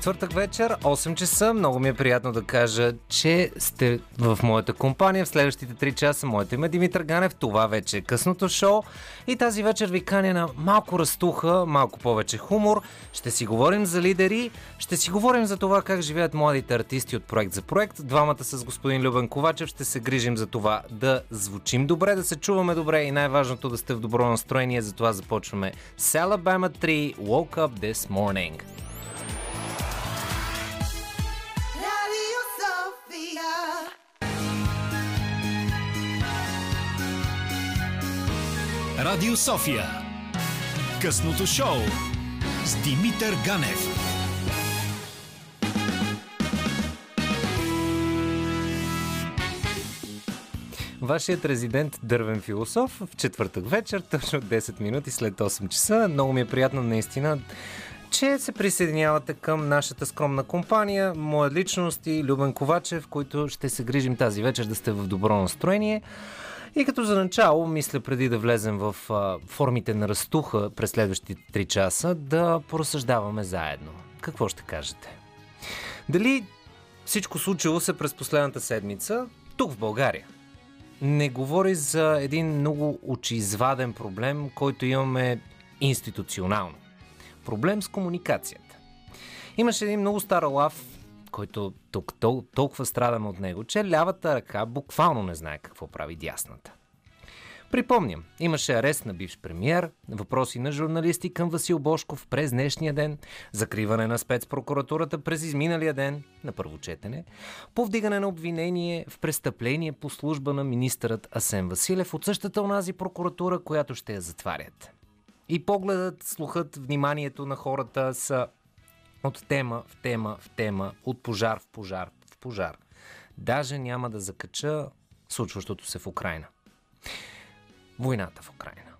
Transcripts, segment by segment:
четвъртък вечер, 8 часа. Много ми е приятно да кажа, че сте в моята компания в следващите 3 часа. Моето име е Димитър Ганев. Това вече е късното шоу. И тази вечер ви каня на малко разтуха, малко повече хумор. Ще си говорим за лидери, ще си говорим за това как живеят младите артисти от проект за проект. Двамата с господин Любен Ковачев ще се грижим за това да звучим добре, да се чуваме добре и най-важното да сте в добро настроение. Затова започваме с Alabama 3 Woke Up This Morning. Радио София. Късното шоу с Димитър Ганев. Вашият резидент Дървен философ в четвъртък вечер, точно 10 минути след 8 часа. Много ми е приятно наистина че се присъединявате към нашата скромна компания, моя личност и Любен Ковачев, които ще се грижим тази вечер да сте в добро настроение. И като за начало, мисля преди да влезем в а, формите на растуха през следващите 3 часа, да поразсъждаваме заедно. Какво ще кажете? Дали всичко случило се през последната седмица тук в България? Не говори за един много очизваден проблем, който имаме институционално. Проблем с комуникацията. Имаше един много стар лав, който тук тол- толкова страдаме от него, че лявата ръка буквално не знае какво прави дясната. Припомням, имаше арест на бивш премьер, въпроси на журналисти към Васил Бошков през днешния ден, закриване на спецпрокуратурата през изминалия ден на първо четене, повдигане на обвинение в престъпление по служба на министърът Асен Василев от същата онази прокуратура, която ще я затварят. И погледът, слухът, вниманието на хората са от тема в тема в тема, от пожар в пожар в пожар. Даже няма да закача случващото се в Украина. Войната в Украина.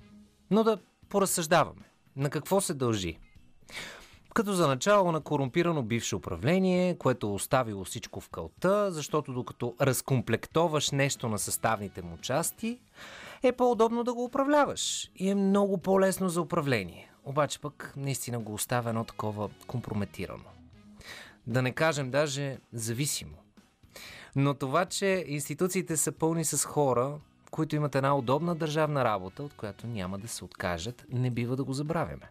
Но да поразсъждаваме. На какво се дължи? Като за начало на корумпирано бивше управление, което оставило всичко в кълта, защото докато разкомплектоваш нещо на съставните му части, е по-удобно да го управляваш и е много по-лесно за управление. Обаче пък наистина го оставя едно такова компрометирано. Да не кажем даже зависимо. Но това, че институциите са пълни с хора, които имат една удобна държавна работа, от която няма да се откажат, не бива да го забравяме.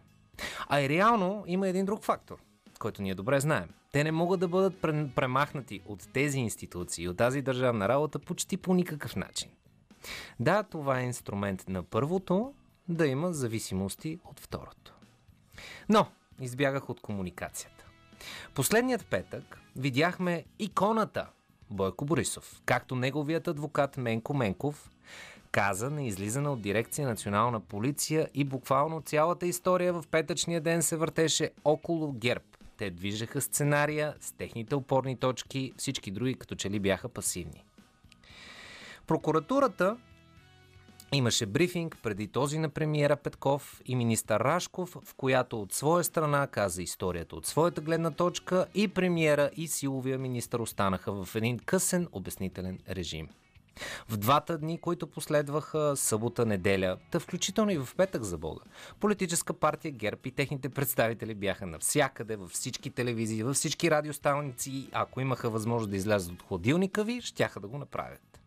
А и реално има един друг фактор, който ние добре знаем. Те не могат да бъдат премахнати от тези институции, от тази държавна работа почти по никакъв начин. Да, това е инструмент на първото, да има зависимости от второто. Но, избягах от комуникацията. Последният петък видяхме иконата Бойко Борисов, както неговият адвокат Менко Менков каза на излизане от дирекция национална полиция и буквално цялата история в петъчния ден се въртеше около ГЕРБ. Те движеха сценария с техните опорни точки, всички други като че ли бяха пасивни. Прокуратурата Имаше брифинг преди този на премиера Петков и министър Рашков, в която от своя страна каза историята от своята гледна точка и премиера и силовия министър останаха в един късен обяснителен режим. В двата дни, които последваха събота, неделя, та включително и в петък за Бога, политическа партия ГЕРБ и техните представители бяха навсякъде, във всички телевизии, във всички радиостаници и ако имаха възможност да излязат от хладилника ви, щяха да го направят.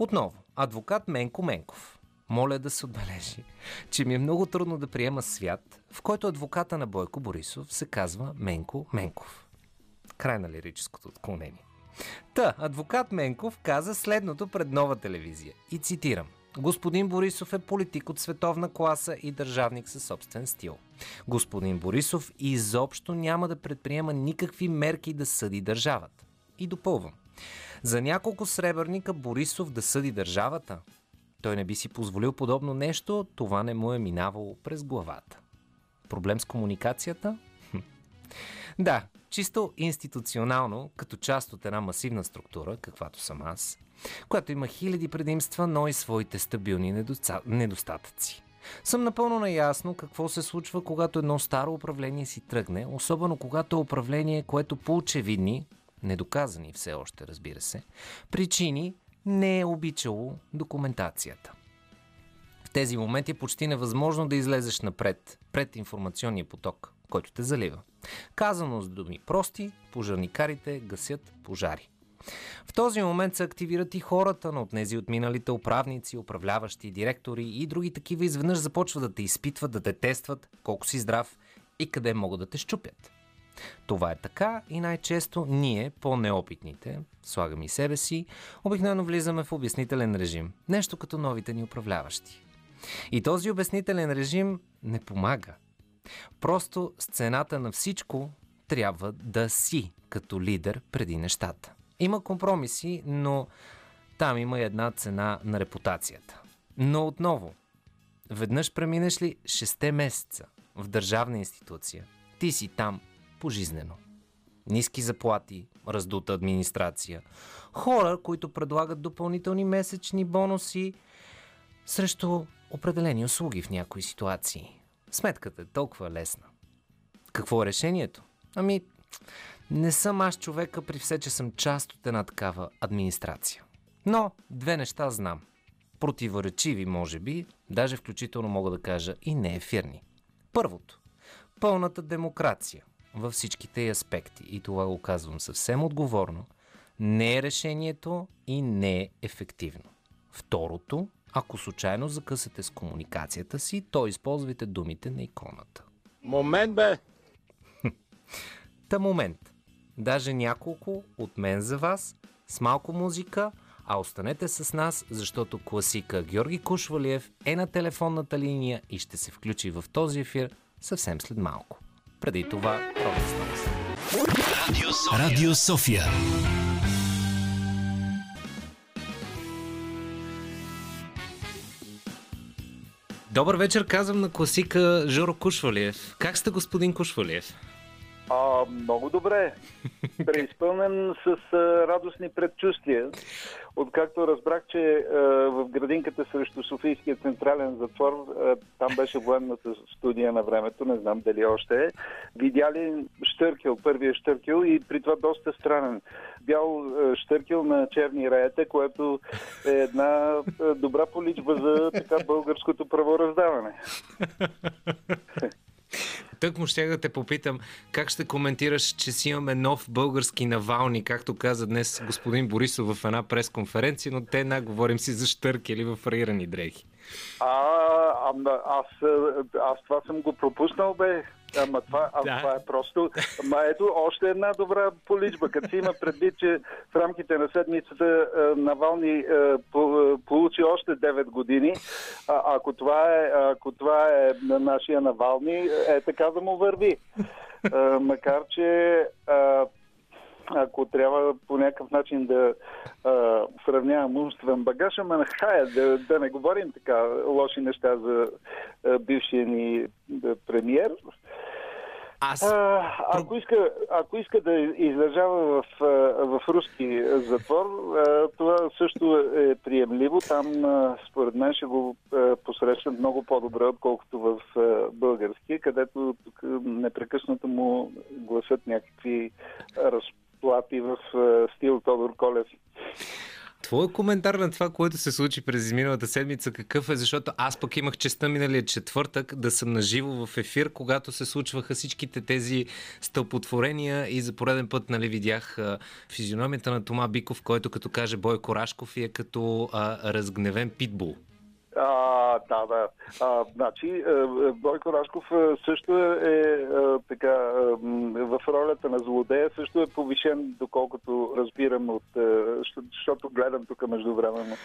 Отново, адвокат Менко Менков. Моля да се отбележи, че ми е много трудно да приема свят, в който адвоката на Бойко Борисов се казва Менко Менков. Край на лирическото отклонение. Та, адвокат Менков каза следното пред нова телевизия. И цитирам. Господин Борисов е политик от световна класа и държавник със собствен стил. Господин Борисов изобщо няма да предприема никакви мерки да съди държавата. И допълвам. За няколко сребърника Борисов да съди държавата? Той не би си позволил подобно нещо, това не му е минавало през главата. Проблем с комуникацията? Да, чисто институционално, като част от една масивна структура, каквато съм аз, която има хиляди предимства, но и своите стабилни недостатъци. Съм напълно наясно какво се случва, когато едно старо управление си тръгне, особено когато е управление, което по очевидни, недоказани все още, разбира се, причини не е обичало документацията. В тези моменти е почти невъзможно да излезеш напред, пред информационния поток, който те залива. Казано с думи прости, пожарникарите гасят пожари. В този момент се активират и хората, но от нези от миналите управници, управляващи, директори и други такива изведнъж започват да те изпитват, да те тестват колко си здрав и къде могат да те щупят. Това е така и най-често ние, по-неопитните, слагам и себе си, обикновено влизаме в обяснителен режим. Нещо като новите ни управляващи. И този обяснителен режим не помага. Просто сцената на всичко трябва да си като лидер преди нещата. Има компромиси, но там има една цена на репутацията. Но отново, веднъж преминеш ли 6 месеца в държавна институция, ти си там пожизнено. Ниски заплати, раздута администрация, хора, които предлагат допълнителни месечни бонуси срещу определени услуги в някои ситуации. Сметката е толкова лесна. Какво е решението? Ами, не съм аз човека при все, че съм част от една такава администрация. Но две неща знам. Противоречиви, може би, даже включително мога да кажа и неефирни. Първото. Пълната демокрация във всичките аспекти. И това го казвам съвсем отговорно. Не е решението и не е ефективно. Второто, ако случайно закъсате с комуникацията си, то използвайте думите на иконата. Момент бе! Та момент. Даже няколко от мен за вас, с малко музика, а останете с нас, защото класика Георги Кушвалиев е на телефонната линия и ще се включи в този ефир съвсем след малко. Преди това. Радио София. Радио София. Добър вечер, казвам на класика Жоро Кушвалиев. Как сте, господин Кушвалиев? А, много добре. Преизпълнен с а, радостни предчувствия. Откакто разбрах, че а, в градинката срещу Софийския централен затвор, а, там беше военната студия на времето, не знам дали още е, видяли Штъркел, първия Штъркел и при това доста странен. Бял а, Штъркел на черни раете, което е една а, добра поличба за така българското правораздаване. Тък му ще да те попитам как ще коментираш, че си имаме нов български Навални, както каза днес господин Борисов в една пресконференция, но те една говорим си за штърки или в фраирани дрехи. А, а, аз, аз това съм го пропуснал, бе. Ама това, а, да. това е просто... Ама ето още една добра поличба. Като си има предвид, че в рамките на седмицата Навални получи още 9 години, а, ако, това е, ако това е на нашия Навални, е така да му върви. А, макар, че а, ако трябва по някакъв начин да а, сравнявам умствен багаж, ама хая, да, да не говорим така лоши неща за а, бившия ни да, премьер. Аз... А, ако, иска, ако иска да издържава в, в руски затвор, това също е приемливо. Там, според мен, ще го посрещат много по-добре, отколкото в български, където тук непрекъснато му гласят някакви разплати в стил Тодор Колев. Твой коментар на това, което се случи през изминалата седмица, какъв е? Защото аз пък имах честа миналия четвъртък да съм наживо в ефир, когато се случваха всичките тези стълпотворения и за пореден път нали, видях а, физиономията на Тома Биков, който като каже Бойко Рашков и е като а, разгневен питбул. А, да, да. А, значи, е, е, Бойко Рашков е, също е, така в ролята на злодея, също е повишен, доколкото разбирам от... Защото гледам тук междувременно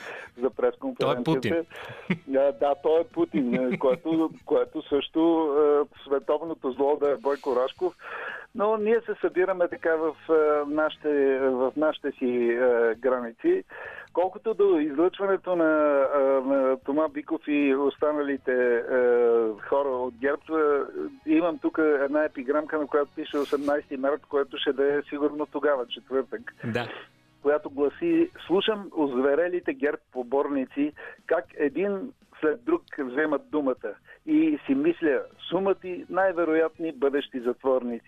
за пресконференцията. Той е Путин. Да, той е Путин, което, което също световното зло да е Бойко Рашков. Но ние се събираме така в нашите, в нашите си граници. Колкото до излъчването на, на Тома Биков и останалите е, хора от ГЕРБ, е, имам тук една епиграмка, на която пише 18 март, което ще да е сигурно тогава, четвъртък. Да която гласи Слушам озверелите герб поборници как един след друг вземат думата и си мисля сумати най-вероятни бъдещи затворници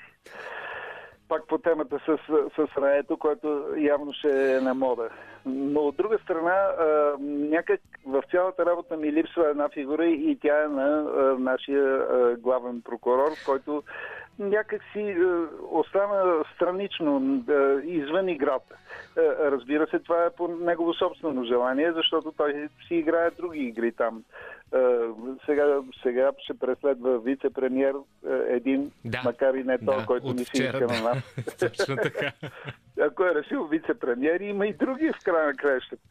пак по темата с, с раето, което явно ще е на мода. Но от друга страна, а, някак в цялата работа ми липсва една фигура и тя е на а, нашия а, главен прокурор, който някак си остана странично, извън играта. Е, разбира се, това е по негово собствено желание, защото той си играе други игри там. Е, сега, сега ще преследва вице-премьер е, един, Да. макар и не той, Да, който ни си иска на нас. Точно така. Ако е решил вице-премьер, има и други в края на краищата.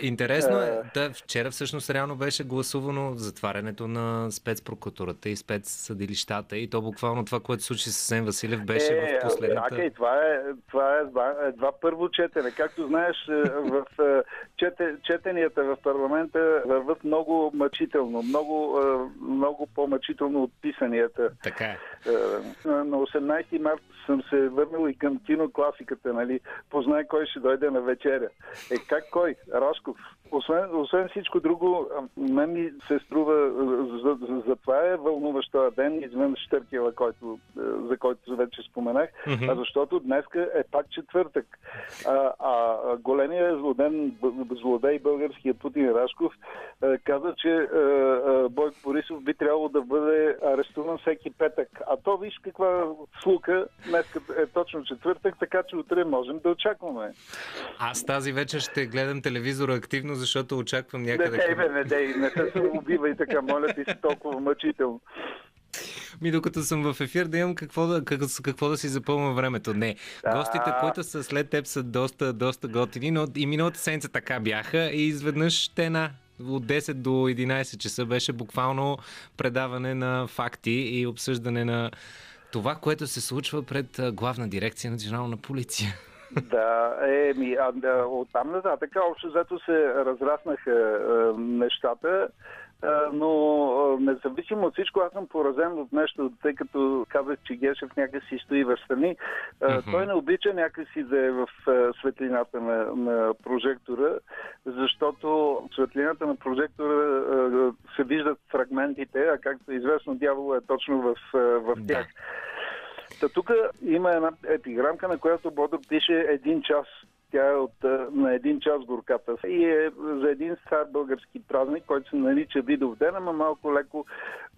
Интересно е, да, вчера всъщност реално беше гласувано затварянето на спецпрокуратурата и спецсъдилищата и то буквално това, което случи с Сен Василев беше Е, в последната... Чакай, това е, това е едва, едва първо четене. Както знаеш, е, в е, чете, четенията в парламента върват много мъчително, много, е, много по-мъчително от писанията. Така е. Е, На 18 март съм се върнал и към кинокласиката, нали? Познай кой ще дойде на вечеря. Е, как кой? Рашков. Освен, освен всичко друго, а, мен ми се струва, за, за, за това е вълнуващ този ден, извън Штъркела, който, е, за който вече споменах, Мгм. а защото днеска е пак четвъртък. А, а големия злоден, злодей българския Путин Рашков е, каза, че е, Бойко Борисов би трябвало да бъде арестуван всеки петък. А то виж каква слука, днес е точно четвъртък, така че утре можем да очакваме. Аз тази вечер ще гледам телевизора активно, защото очаквам Не някъде... към- бе, не дей, не се самоубивай така, моля ти се толкова мъчително. Ми докато съм в ефир да имам какво да, какво, какво да си запълвам времето. Не. Да. Гостите, които са след теб са доста, доста готини, но и миналата седмица така бяха и изведнъж те на от 10 до 11 часа беше буквално предаване на факти и обсъждане на това, което се случва пред главна дирекция национална полиция. Да, е, ми, а, да, оттам нататък общо взето се разраснаха е, нещата, но е, независимо от всичко, аз съм поразен от нещо, тъй като казах, че Гешев някакси стои в страни. Е. Той не обича някакси да е в е, светлината на, на прожектора, защото светлината на прожектора е, се виждат фрагментите, а както е известно, дявол е точно в, е, в Да. тях. Та тук има една епиграмка, на която Бодро пише един час. Тя е от, на един час горката. И е за един стар български празник, който се нарича Видов ден, ама малко леко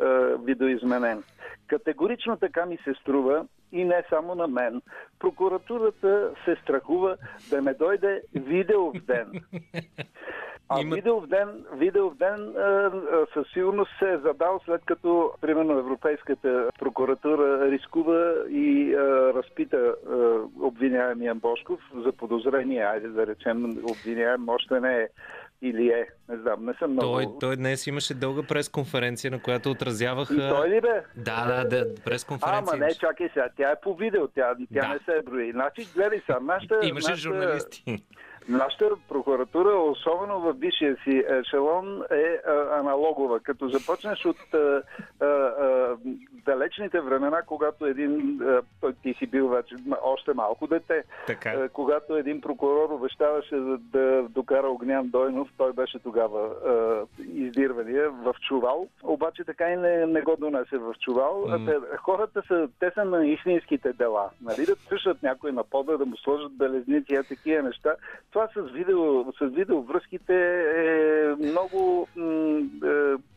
а, видоизменен. Категорично така ми се струва и не само на мен. Прокуратурата се страхува да не дойде видеов ден. А Има- видеов ден, видеов ден а, а, със сигурност се е задал след като, примерно, Европейската прокуратура рискува и а, разпита а, обвиняемия Бошков за подозрение, айде да речем, обвиняем още не е или е, не знам, не съм много... Той, той днес имаше дълга пресконференция, на която отразяваха... И той ли бе? Да, да, да, А, пресконференция. ама не, чакай сега, тя е по видео, тя, тя Да. не се брои. Значи, гледай сега, нашата... Имаше нашата- журналисти. Нашата прокуратура, особено в висшия си ешелон, е а, аналогова. Като започнеш от а, а, а, далечните времена, когато един, а, ти си бил вече още малко дете, Така. а, когато един прокурор обещаваше да, да докара Огнян Дойнов, той беше тогава а, издирвания в чувал, обаче така и не, не го донесе в чувал. Mm. Те, хората са, те са на истинските дела. Нали? Да слушат някой на пода, да му сложат белезници, а такива неща. Това с, видео, с видеовръзките е много, е,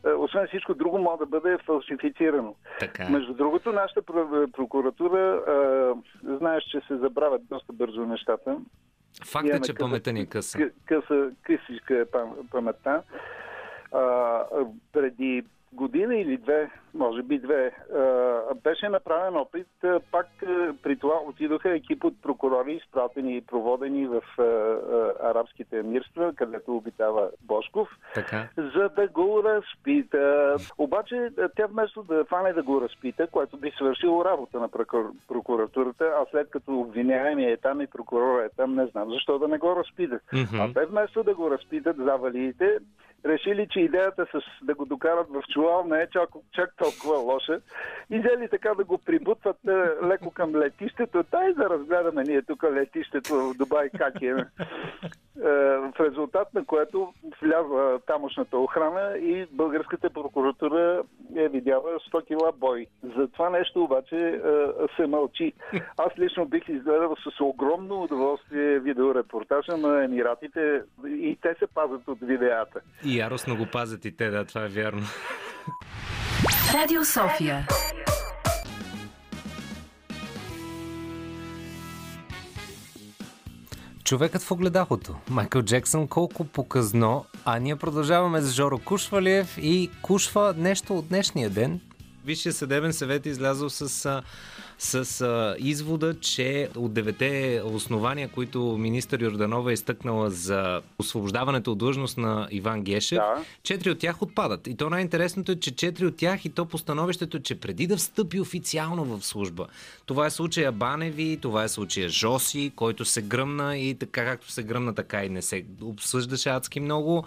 е, освен всичко друго, може да бъде фалшифицирано. Така. Между другото, нашата про- прокуратура, е, знаеш, че се забравят доста бързо нещата. Факт е, че къса- паметта ни е къса. Къ- къса, късичка е пам- паметта. А, преди година или две, може би две, беше направен опит. Пак при това отидоха екип от прокурори, изпратени и проводени в арабските емирства, където обитава Бошков, Така. за да го разпита. Обаче тя вместо да фане да го разпита, което би свършило работа на прокур- прокуратурата, а след като обвиняемия е там и прокурора е там, не знам защо да не го разпита. Мгм. А те вместо да го разпитат завалиите, решили, че идеята с да го докарат в чувал не е чак, чак толкова лоша. И взели така да го прибутват е, леко към летището. Дай да разгледаме ние тук летището в Дубай как е. Е, В резултат на което влязва тамошната охрана и българската прокуратура е видяла 100 кила бой. За това нещо обаче е, се мълчи. Аз лично бих изгледал с огромно удоволствие видеорепортажа на Емиратите и те се пазят от видеята. И яростно го пазят и те, да, това е вярно. Радио София. Човекът в огледалото. Майкъл Джексън, колко показно. А ние продължаваме с Жоро Кушвалиев и Кушва нещо от днешния ден. Висшия съдебен съвет е излязъл с с а, извода, че от девете основания, които министър Йорданова е изтъкнала за освобождаването от длъжност на Иван Гешев, да. четири от тях отпадат. И то най-интересното е, че четири от тях и то по становището, че преди да встъпи официално в служба. Това е случая Баневи, това е случая Жоси, който се гръмна и така както се гръмна, така и не се обсъждаше адски много.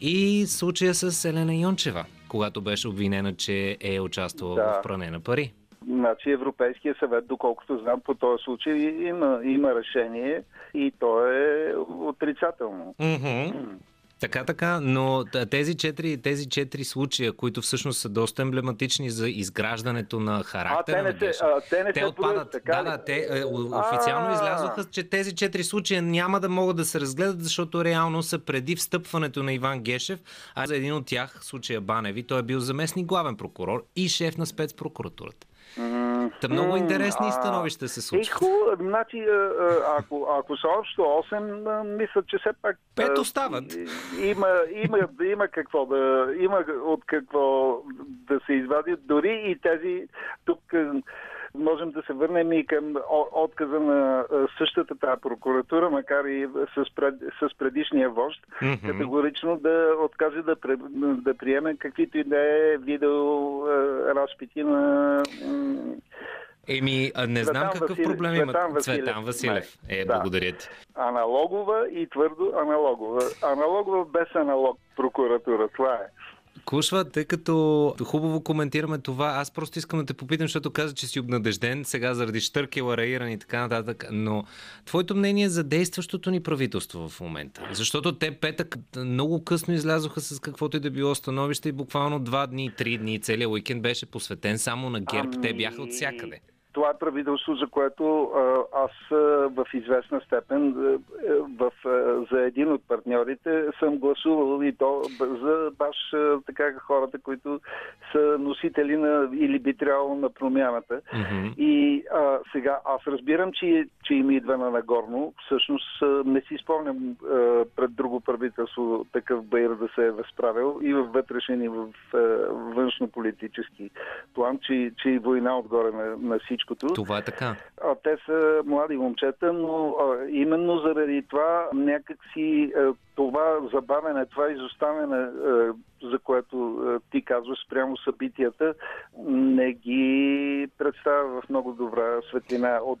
И случая с Елена Йончева, когато беше обвинена, че е участвала да. в пране на пари. Значи Европейския съвет, доколкото знам по този случай, има, има решение и то е отрицателно. Mm-hmm. Така, така, но тези четири, тези четири случая, които всъщност са доста емблематични за изграждането на характера а, те не се, а, те, не те отпадат. Така да, да, те е, официално а излязоха, че тези четири случая няма да могат да се разгледат, защото реално са преди встъпването на Иван Гешев, а за един от тях, случая Баневи, той е бил заместник главен прокурор и шеф на спецпрокуратурата. Та много интересни становища се случват. Е, значи, ако, ако са общо 8, мисля, че все пак... Пет остават. Има, има, има какво да... Има от какво да се извадят. Дори и тези... Тук можем да се върнем и към отказа на същата тази прокуратура, макар и с, пред, с предишния вожд, mm-hmm. категорично да откаже да, да приеме каквито и да е видео разпити на Еми, не знам Цветан какъв Василев, проблем има Цветан Василев. Цветан Василев. Е, да. благодаря ти. Аналогова и твърдо аналогова. Аналогова без аналог прокуратура. Това е. Кушва, тъй като хубаво коментираме това, аз просто искам да те попитам, защото каза, че си обнадежден сега заради Штъркела, Раиран и така нататък, но твоето мнение за действащото ни правителство в момента? Защото те петък много късно излязоха с каквото и да било становище и буквално два дни, три дни, целият уикенд беше посветен само на ГЕРБ. Ами... Те бяха от всякъде това е правителство, за което аз в известна степен в, за един от партньорите съм гласувал и то за баш така хората, които са носители на или би трябвало на промяната. Mm-hmm. И а, сега аз разбирам, че, че им идва на Нагорно. Всъщност не си спомням а, пред друго правителство такъв байр да се е възправил и в вътрешен и в външно-политически план, че, че и война отгоре на, на всички всичкото. Това е така. А, те са млади момчета, но а, именно заради това някакси а, това забавене, това изоставяне, за което ти казваш спрямо събитията, не ги представя в много добра светлина. От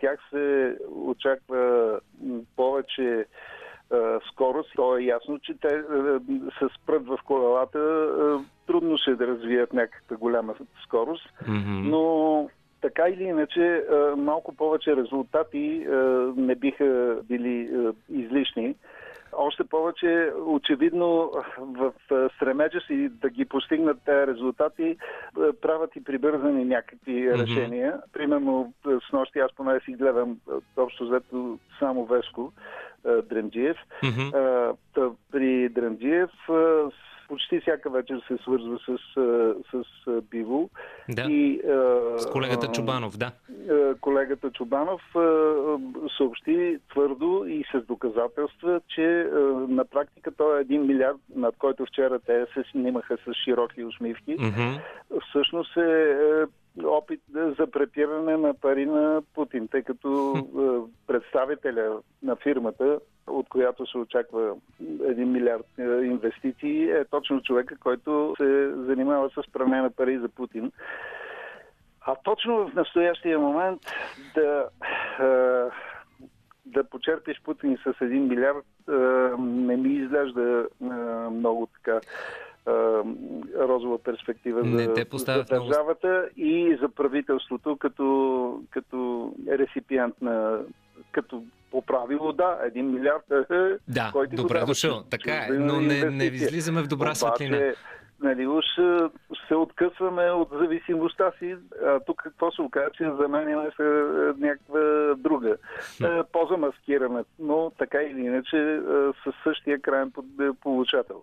тях се очаква повече скорост. То е ясно, че те се спрат в колелата. Трудно ще да развият някаква голяма скорост, mm-hmm. но така или иначе, малко повече резултати не биха били излишни. Още повече, очевидно, в стремежа си да ги постигнат тези резултати, правят и прибързани някакви mm-hmm. решения. Примерно, с нощи аз поне си гледам общо взето само Веско Дренджиев. Mm-hmm. При Дренджиев почти всяка вечер се свързва с, с, Биво. Да. И, с колегата Чубанов, да. Колегата Чубанов съобщи твърдо и с доказателства, че на практика той е един милиард, над който вчера те се снимаха с широки усмивки. Mm-hmm. Всъщност е, е опит за препиране на пари на Путин, тъй като представителя на фирмата, от която се очаква 1 милиард инвестиции, е точно човека, който се занимава с пране на пари за Путин. А точно в настоящия момент да, да почерпиш Путин с 1 милиард не ми изглежда много така розова перспектива не, за, за държавата много... и за правителството като, като реципиент на като по правило, да, един милиард. Е, е, да, който добре дошъл. Така е, но не, не излизаме в добра светлина. Нали, уж се откъсваме от зависимостта си. А тук какво се окаже, че заменяме с някаква друга. По-замаскираме, но така или иначе със същия крайен получател.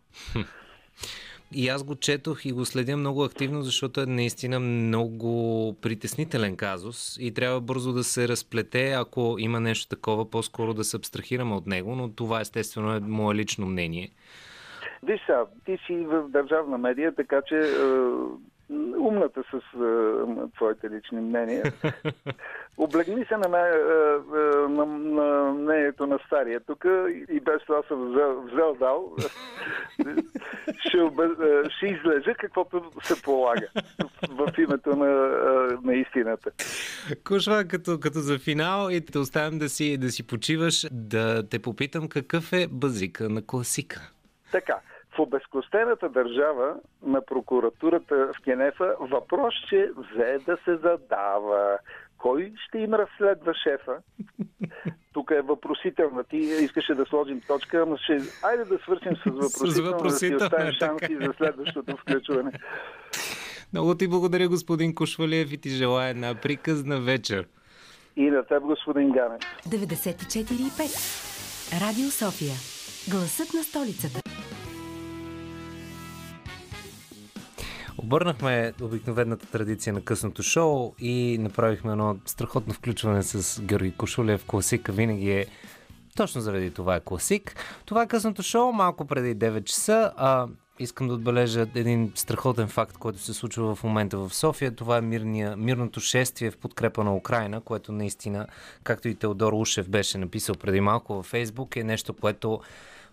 И аз го четох и го следя много активно, защото е наистина много притеснителен казус и трябва бързо да се разплете, ако има нещо такова, по-скоро да се абстрахираме от него, но това естествено е мое лично мнение. Виж сега, ти си в държавна медия, така че е, умната с е, твоите лични мнения. Облегни се на, ме, е, на, на мнението на стария тук и без това съм взел, взел дал. ще, ще излежа каквото се полага в името на, на истината. Кушва, като, като за финал и те оставям да си, да си почиваш, да те попитам какъв е базика на класика. Така. В обезкостената държава на прокуратурата в Кенефа въпрос ще взе да се задава. Кой ще им разследва шефа? Тук е въпросителна. Ти искаше да сложим точка, но ще... Айде да свършим с въпросителна, с да си оставим шанси за следващото включване. Много ти благодаря, господин Кошвалиев, и ти желая една приказна вечер. И на теб, господин Ганев. 94,5 Радио София. Гласът на столицата. Обърнахме обикновената традиция на късното шоу и направихме едно страхотно включване с Георги Кошулев. Класика винаги е точно заради това е класик. Това е късното шоу, малко преди 9 часа. А, искам да отбележа един страхотен факт, който се случва в момента в София. Това е мирния, мирното шествие в подкрепа на Украина, което наистина, както и Теодор Ушев беше написал преди малко във Фейсбук, е нещо, което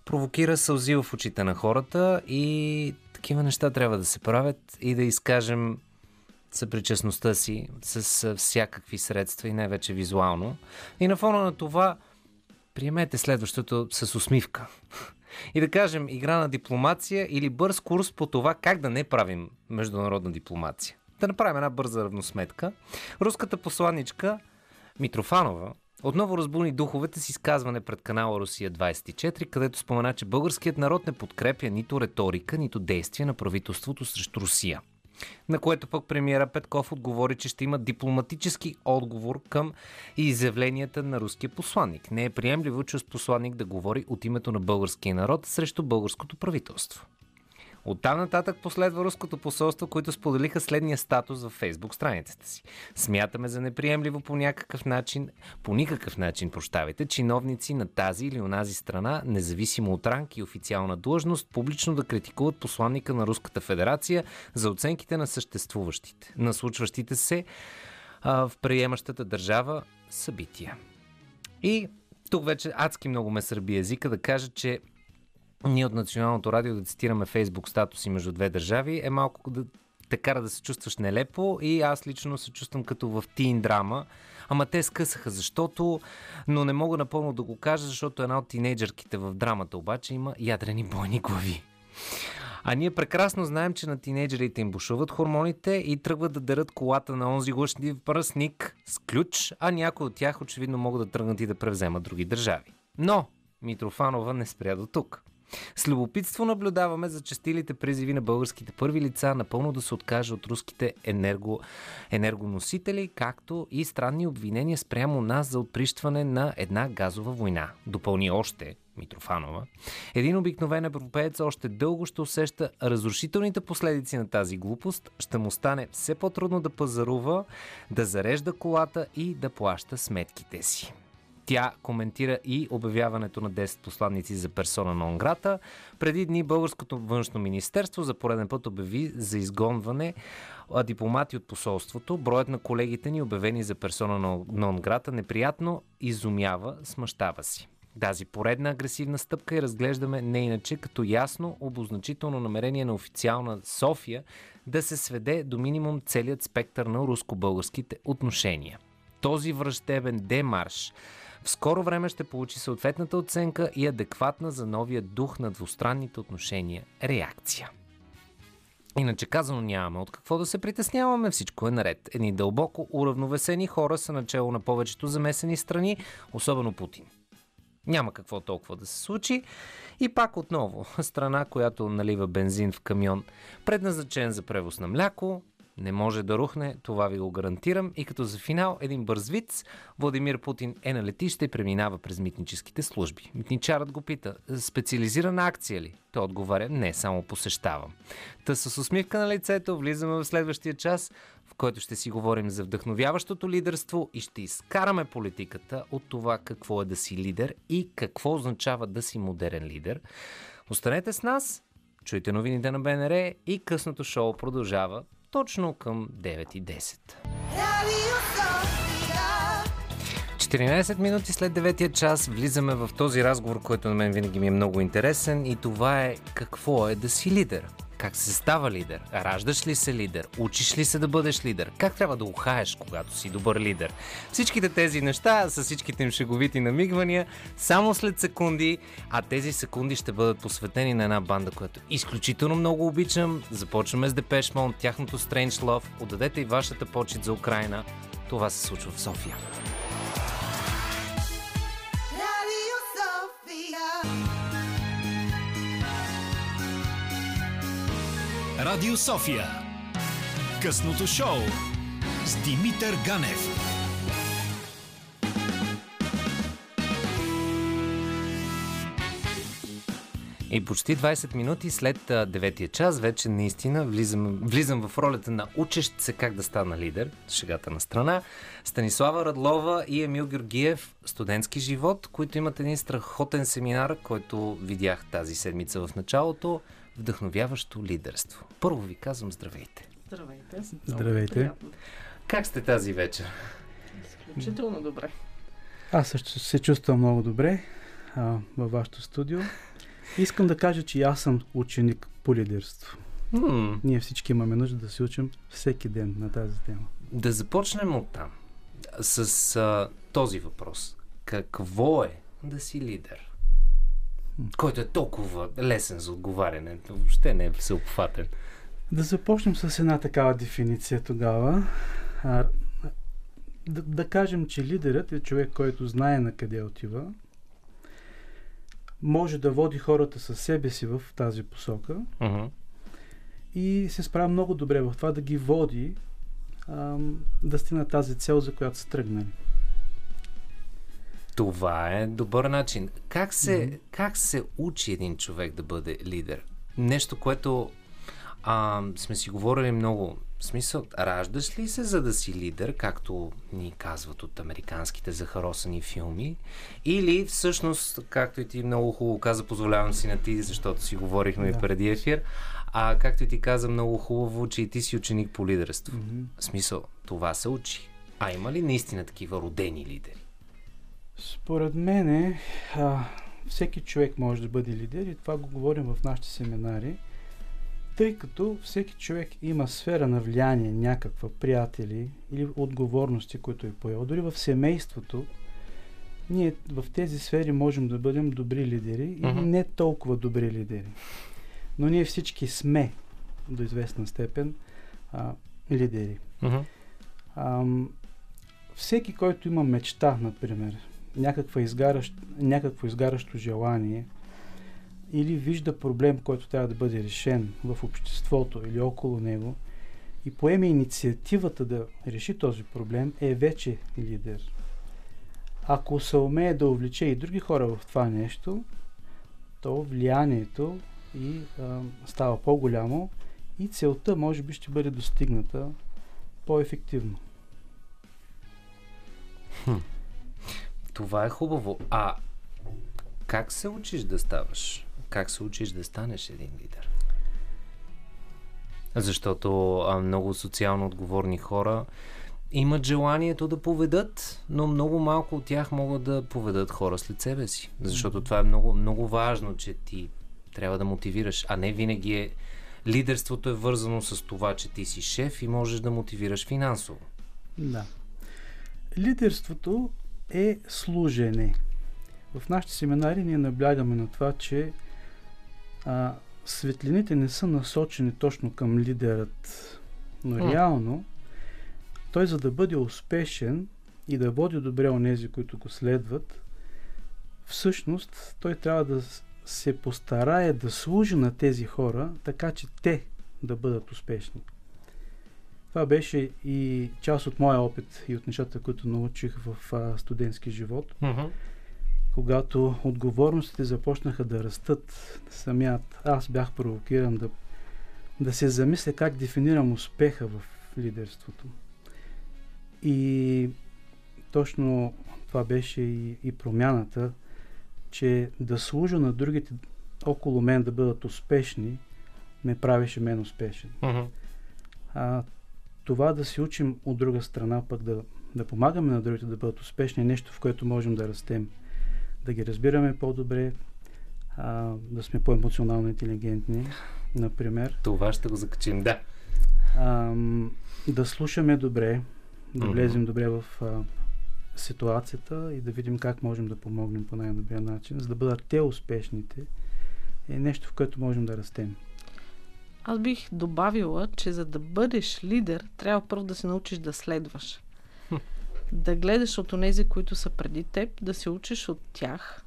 провокира сълзи в очите на хората и такива неща трябва да се правят и да изкажем съпричастността си с всякакви средства и най-вече визуално. И на фона на това приемете следващото с усмивка. И да кажем игра на дипломация или бърз курс по това как да не правим международна дипломация. Да направим една бърза равносметка. Руската посланничка Митрофанова отново разбуни духовете с изказване пред канала Русия 24, където спомена, че българският народ не подкрепя нито риторика, нито действия на правителството срещу Русия. На което пък премиера Петков отговори, че ще има дипломатически отговор към изявленията на руския посланник. Не е приемливо, че посланник да говори от името на българския народ срещу българското правителство. Оттам нататък последва руското посолство, които споделиха следния статус в фейсбук страницата си. Смятаме за неприемливо по някакъв начин, по никакъв начин, прощавайте, чиновници на тази или онази страна, независимо от ранг и официална длъжност, публично да критикуват посланника на Руската федерация за оценките на съществуващите, на случващите се а, в приемащата държава събития. И тук вече адски много ме сърби езика да кажа, че ние от Националното радио да цитираме фейсбук статуси между две държави е малко да те кара да се чувстваш нелепо и аз лично се чувствам като в тин драма. Ама те скъсаха, защото, но не мога напълно да го кажа, защото една от тинейджърките в драмата обаче има ядрени бойни глави. А ние прекрасно знаем, че на тинейджерите им бушуват хормоните и тръгват да дърят колата на онзи глъчни пръстник с ключ, а някои от тях очевидно могат да тръгнат и да превземат други държави. Но Митрофанова не спря до тук. С любопитство наблюдаваме за частилите призиви на българските първи лица напълно да се откаже от руските енерго, енергоносители, както и странни обвинения спрямо нас за отприщване на една газова война. Допълни още Митрофанова. Един обикновен европеец още дълго ще усеща разрушителните последици на тази глупост, ще му стане все по-трудно да пазарува, да зарежда колата и да плаща сметките си. Тя коментира и обявяването на 10 посланници за персона на Онграта. Преди дни Българското външно министерство за пореден път обяви за изгонване дипломати от посолството. Броят на колегите ни, обявени за персона на Онграта, неприятно изумява, смъщава си. Тази поредна агресивна стъпка и разглеждаме не иначе като ясно обозначително намерение на официална София да се сведе до минимум целият спектър на руско-българските отношения. Този връждебен демарш в скоро време ще получи съответната оценка и адекватна за новия дух на двустранните отношения реакция. Иначе казано нямаме от какво да се притесняваме, всичко е наред. Едни дълбоко уравновесени хора са начало на повечето замесени страни, особено Путин. Няма какво толкова да се случи. И пак отново, страна, която налива бензин в камион, предназначен за превоз на мляко, не може да рухне, това ви го гарантирам. И като за финал, един бърз виц. Владимир Путин е на летище и преминава през митническите служби. Митничарът го пита, специализирана акция ли? Той отговаря, не, само посещавам. Та с усмивка на лицето влизаме в следващия час, в който ще си говорим за вдъхновяващото лидерство и ще изкараме политиката от това какво е да си лидер и какво означава да си модерен лидер. Останете с нас, чуйте новините на БНР и късното шоу продължава точно към 9.10. 14 минути след 9 час влизаме в този разговор, който на мен винаги ми е много интересен и това е какво е да си лидер. Как се става лидер? Раждаш ли се лидер? Учиш ли се да бъдеш лидер? Как трябва да ухаеш, когато си добър лидер? Всичките тези неща, с всичките им шеговити намигвания, само след секунди, а тези секунди ще бъдат посветени на една банда, която изключително много обичам. Започваме с Депеш Мон, тяхното Strange Love. Отдадете и вашата почет за Украина. Това се случва в София. Радио София. Късното шоу с Димитър Ганев. И почти 20 минути след 9 час вече наистина влизам, влизам в ролята на учещ се как да стана лидер, шегата на страна. Станислава Радлова и Емил Георгиев, студентски живот, които имат един страхотен семинар, който видях тази седмица в началото вдъхновяващо лидерство. Първо ви казвам здравейте. Здравейте. Здравейте. Приятно. Как сте тази вечер? Изключително добре. Аз също се чувствам много добре а, във вашето студио. Искам да кажа, че аз съм ученик по лидерство. М, Ние всички имаме нужда да се учим всеки ден на тази тема. да започнем от там. С а, този въпрос. Какво е да си лидер? Който е толкова лесен за отговаряне. Въобще не е всеобхватен. Да започнем с една такава дефиниция тогава. А, да, да кажем, че лидерът е човек, който знае на къде отива, може да води хората със себе си в тази посока Мгм. и се справя много добре в това да ги води ам, да стигнат тази цел, за която са тръгнали. Това е добър начин. Как се, как се учи един човек да бъде лидер? Нещо, което а, сме си говорили много. В смисъл, раждаш ли се за да си лидер, както ни казват от американските захаросани филми? Или всъщност, както и ти много хубаво каза, позволявам си на ти, защото си говорихме и Да. преди ефир, а както и ти каза много хубаво, че и ти си ученик по лидерство. В смисъл, това се учи. А има ли наистина такива родени лидери? Според мен, а, всеки човек може да бъде лидер и това го говорим в нашите семинари, тъй като всеки човек има сфера на влияние, някаква, приятели или отговорности, които е поел. Дори в семейството, ние в тези сфери можем да бъдем добри лидери или Мгм. не толкова добри лидери. Но ние всички сме до известна степен а, лидери. Мгм. Ам, всеки, който има мечта, например, някаква изгаращ, някакво изгаращо желание или вижда проблем, който трябва да бъде решен в обществото или около него и поеме инициативата да реши този проблем, е вече лидер. Ако се умее да увлече и други хора в това нещо, то влиянието и а, става по-голямо и целта може би ще бъде достигната по-ефективно. Това е хубаво. А как се учиш да ставаш? Как се учиш да станеш един лидер? Защото а, много социално отговорни хора имат желанието да поведат, но много малко от тях могат да поведат хора след себе си. Защото това е много, много важно, че ти трябва да мотивираш, а не винаги е. Лидерството е вързано с това, че ти си шеф и можеш да мотивираш финансово. Да. Лидерството е служене. В нашите семинари ние наблягаме на това, че а, светлините не са насочени точно към лидерът, но М. реално той за да бъде успешен и да води добре онези, които го следват, всъщност той трябва да се постарае да служи на тези хора, така че те да бъдат успешни. Това беше и част от моя опит и от нещата, които научих в а, студентски живот. Мгм. Когато отговорностите започнаха да растат, самият аз бях провокиран да, да се замисля как дефинирам успеха в лидерството. И точно това беше и, и промяната, че да служа на другите около мен да бъдат успешни, ме правеше мен успешен. Мгм. А, това да се учим от друга страна, пък да, да помагаме на другите да бъдат успешни, е нещо, в което можем да растем. Да ги разбираме по-добре, а, да сме по-емоционално интелигентни, например. Това ще го закачим. Да. Ам, да слушаме добре, да влезем добре в а, ситуацията и да видим как можем да помогнем по най-добрия начин, за да бъдат те успешните, е нещо, в което можем да растем. Аз бих добавила, че за да бъдеш лидер, трябва първо да се научиш да следваш. Да гледаш от онези, които са преди теб, да се учиш от тях.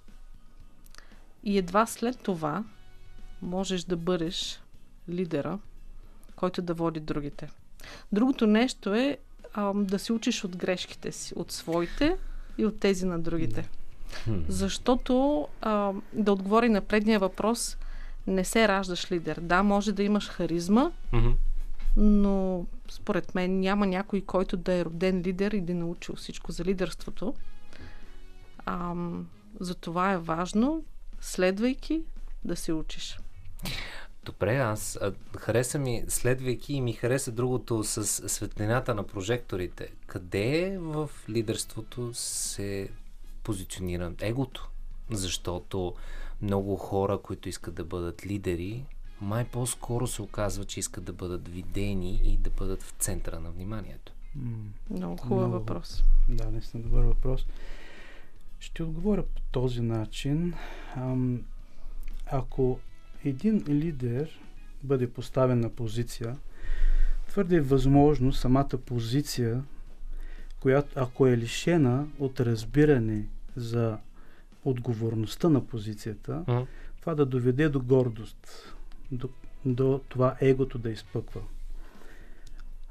И едва след това можеш да бъдеш лидера, който да води другите. Другото нещо е ам, да се учиш от грешките си, от своите и от тези на другите. Защото, а, да отговори на предния въпрос, не се раждаш лидер. Да, може да имаш харизма, Мгм. но според мен няма някой, който да е роден лидер и да е научил всичко за лидерството. Ам, затова е важно, следвайки, да се учиш. Добре, аз а, хареса ми, следвайки и ми хареса другото с светлината на прожекторите. Къде в лидерството се позиционира егото? Защото много хора, които искат да бъдат лидери, май по-скоро се оказва, че искат да бъдат видени и да бъдат в центъра на вниманието. Много хубав Много. въпрос. Да, наистина добър въпрос. Ще отговоря по този начин. Ам, ако един лидер бъде поставен на позиция, твърде е възможно самата позиция, която ако е лишена от разбиране за отговорността на позицията, Мгм. това да доведе до гордост, до, до това егото да изпъква.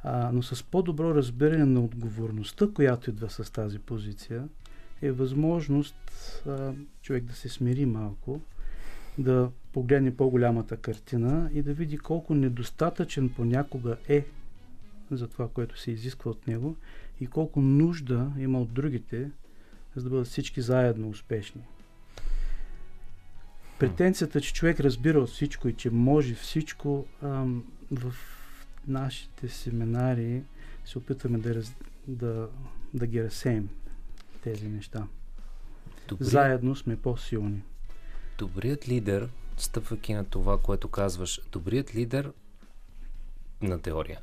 А, но с по-добро разбиране на отговорността, която идва с тази позиция, е възможност а, човек да се смири малко, да погледне по-голямата картина и да види колко недостатъчен понякога е за това, което се изисква от него и колко нужда има от другите, за да бъдат всички заедно успешни. Претенцията, че човек разбира от всичко и че може всичко, ам, в нашите семинари се опитваме да, раз, да, да ги разсеем тези неща. Добри, Заедно сме по-силни. Добрият лидер, стъпвайки на това, което казваш, добрият лидер на теория,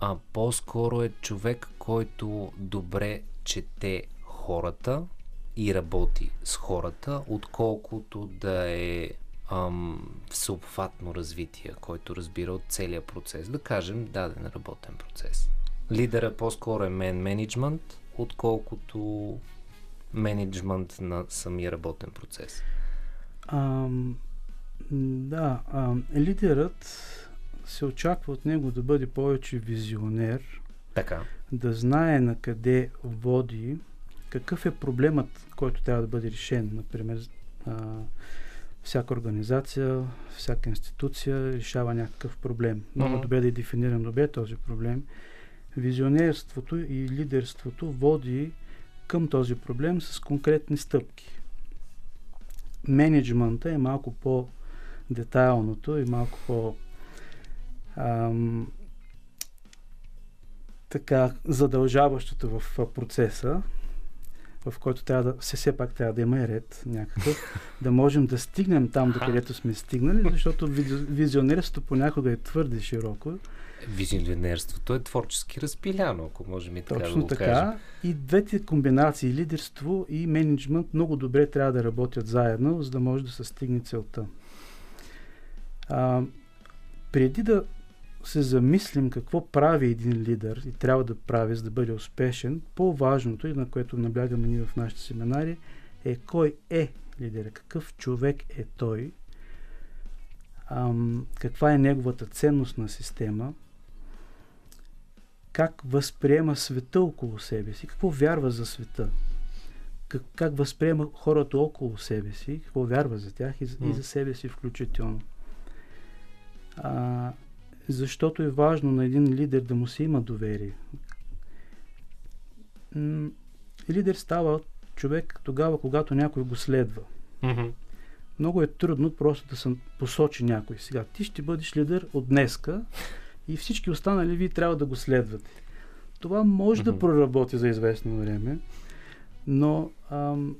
а по-скоро е човек, който добре чете хората и работи с хората, отколкото да е ам, всеобхватно развитие, който разбира от целия процес. Да кажем, даден работен процес. Лидера по-скоро е мен менеджмент, отколкото менеджмент на самия работен процес. Ам, да, ам, лидерът се очаква от него да бъде повече визионер, Така. да знае на къде води, какъв е проблемът, който трябва да бъде решен. Например, а, всяка организация, всяка институция решава някакъв проблем. Много Мгм. добре да е дефиниран добре този проблем. Визионерството и лидерството води към този проблем с конкретни стъпки. Менеджмента е малко по-детайлното и малко по- ам, така задължаващото в процеса, в който трябва да, все, все пак трябва да има и ред някакъв, да можем да стигнем там, до където сме стигнали, защото визи- визионерството понякога е твърде широко. Визионерството е творчески разпиляно, ако можем и така да Точно го така. кажем. И двете комбинации, лидерство и менеджмент, много добре трябва да работят заедно, за да може да се стигне целта. А, преди да се замислим какво прави един лидер и трябва да прави, за да бъде успешен, по-важното и на което наблягаме ние в нашите семинари е кой е лидера, какъв човек е той, ам, каква е неговата ценностна система как възприема света около себе си, какво вярва за света, как, как възприема хората около себе си, какво вярва за тях и, mm. и за себе си включително. А, защото е важно на един лидер да му се има доверие. Лидер става човек тогава, когато някой го следва. Mm-hmm. Много е трудно просто да се посочи някой. Сега, ти ще бъдеш лидер от днеска и всички останали ви трябва да го следвате. Това може mm-hmm. да проработи за известно време, но ам,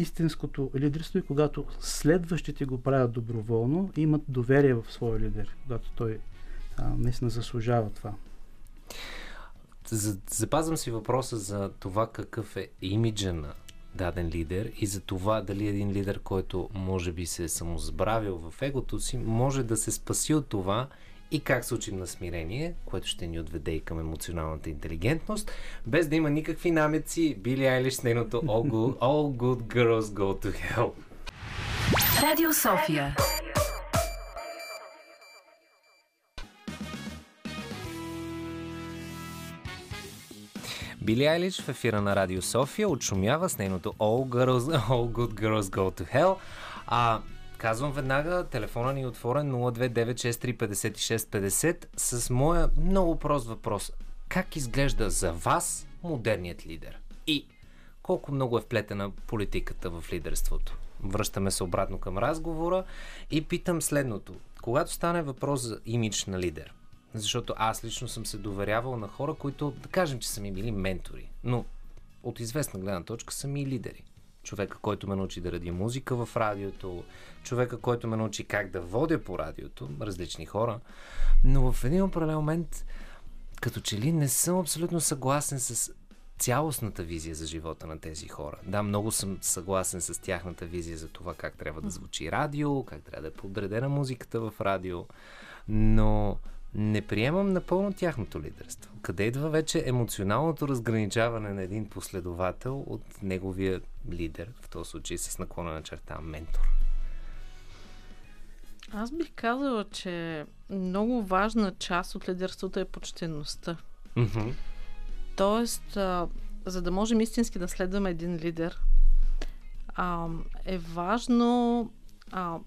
истинското лидерство е когато следващите го правят доброволно и имат доверие в своя лидер, когато той а, наистина заслужава това. Запазвам си въпроса за това какъв е имиджа на даден лидер и за това дали един лидер, който може би се е самозабравил в егото си, може да се спаси от това и как се учим на смирение, което ще ни отведе и към емоционалната интелигентност, без да има никакви намеци, Били Айлиш с нейното All Good, All Good Girls Go to Hell. Радио София. Били Айлиш в ефира на Радио София отшумява с нейното All, Girls, All Good Girls Go to Hell. А Казвам веднага, телефона ни е отворен 029635650 с моя много прост въпрос. Как изглежда за вас модерният лидер? И колко много е вплетена политиката в лидерството? Връщаме се обратно към разговора и питам следното. Когато стане въпрос за имидж на лидер, защото аз лично съм се доверявал на хора, които да кажем, че са ми били ментори, но от известна гледна точка са ми лидери човека, който ме научи да ради музика в радиото, човека, който ме научи как да водя по радиото, различни хора. Но в един определен момент, като че ли не съм абсолютно съгласен с цялостната визия за живота на тези хора. Да, много съм съгласен с тяхната визия за това как трябва да звучи радио, как трябва да е подредена музиката в радио, но не приемам напълно тяхното лидерство. Къде идва вече емоционалното разграничаване на един последовател от неговия лидер, в този случай с наклона на черта ментор? Аз бих казала, че много важна част от лидерството е почтенността. Mm-hmm. Тоест, а, за да можем истински да следваме един лидер, а, е важно а,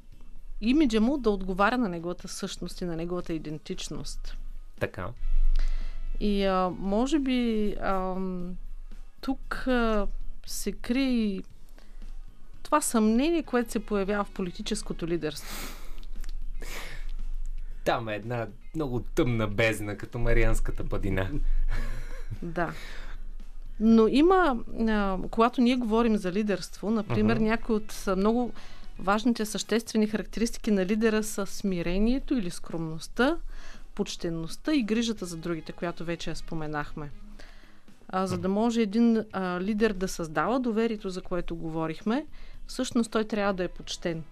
имиджа му да отговаря на неговата същност и на неговата идентичност. Така. И а, може би а, тук а, се крие и това съмнение, което се появява в политическото лидерство. Там е една много тъмна бездна, като Марианската падина. да. Но има, а, когато ние говорим за лидерство, например, uh-huh. някои от много Важните съществени характеристики на лидера са смирението или скромността, почтенността и грижата за другите, която вече я споменахме. А, за да може един а, лидер да създава доверието, за което говорихме, всъщност той трябва да е почтен.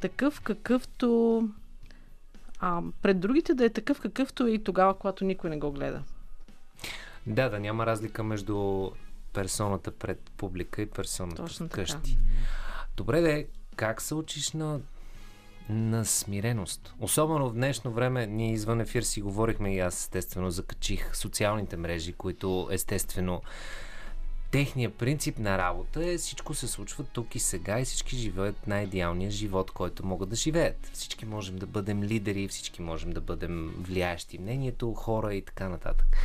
Такъв какъвто. А, пред другите да е такъв какъвто е и тогава, когато никой не го гледа. Да, да няма разлика между персоната пред публика и персоната Точно вкъщи. Така. Добре, да как се учиш на, на смиреност? Особено в днешно време, ние извън ефир си говорихме и аз естествено закачих социалните мрежи, които естествено техният принцип на работа е всичко се случва тук и сега и всички живеят най-идеалния живот, който могат да живеят. Всички можем да бъдем лидери, всички можем да бъдем влияещи мнението, хора и така нататък.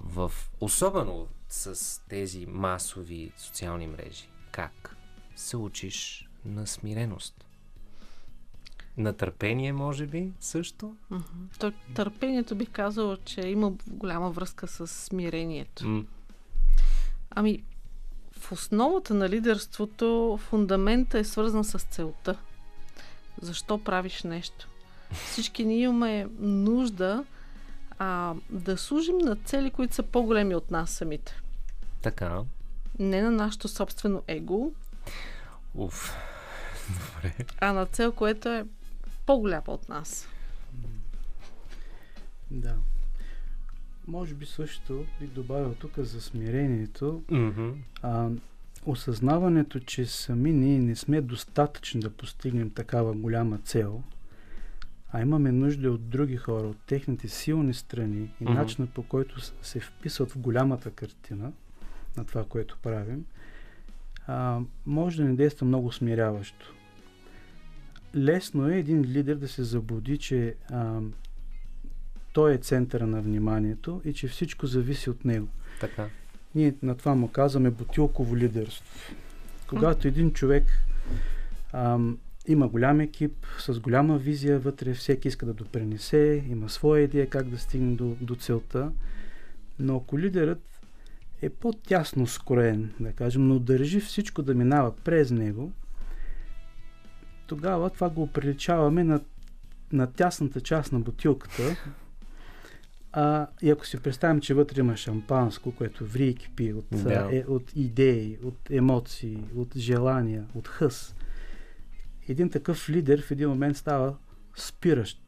В, особено с тези масови социални мрежи. Как се учиш на смиреност. На търпение, може би, също? Mm-hmm. Търпението бих казала, че има голяма връзка с смирението. Mm. Ами, в основата на лидерството фундамента е свързан с целта. Защо правиш нещо? Всички ние имаме нужда а, да служим на цели, които са по-големи от нас самите. Така. Не на нашето собствено его. Уф. Добре. А на цел, което е по-голяма от нас. Да. Може би също би добавил тук за смирението. Mm-hmm. А, осъзнаването, че сами ние не сме достатъчни да постигнем такава голяма цел, а имаме нужда от други хора, от техните силни страни и Мгм. начина по който се вписват в голямата картина на това, което правим, а, може да ни действа много смиряващо. Лесно е един лидер да се заблуди, че а, той е центъра на вниманието и че всичко зависи от него. Така. Ние на това му казваме бутилково лидерство. Когато един човек ам, има голям екип, с голяма визия вътре, всеки иска да допринесе, има своя идея как да стигне до, до целта, но ако лидерът е по-тясно скроен, да кажем, но държи всичко да минава през него, тогава това го приличаваме на, на тясната част на бутилката, а, и ако си представим, че вътре има шампанско, което ври и кипи от, Да. е, от идеи, от емоции, от желания, от хъс, един такъв лидер в един момент става спиращ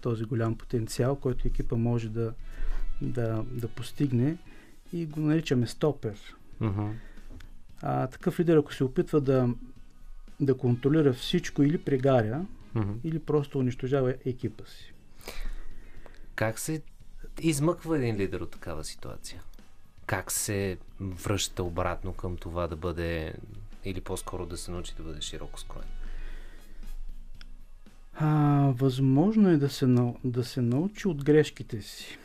този голям потенциал, който екипа може да, да, да постигне и го наричаме стопер. Мгм. А, такъв лидер, ако се опитва да, да контролира всичко или прегаря, Мгм. или просто унищожава екипа си. Как се измъква един лидер от такава ситуация? Как се връща обратно към това да бъде или по-скоро да се научи да бъде широко скроен? А, възможно е да се, да се научи от грешките си.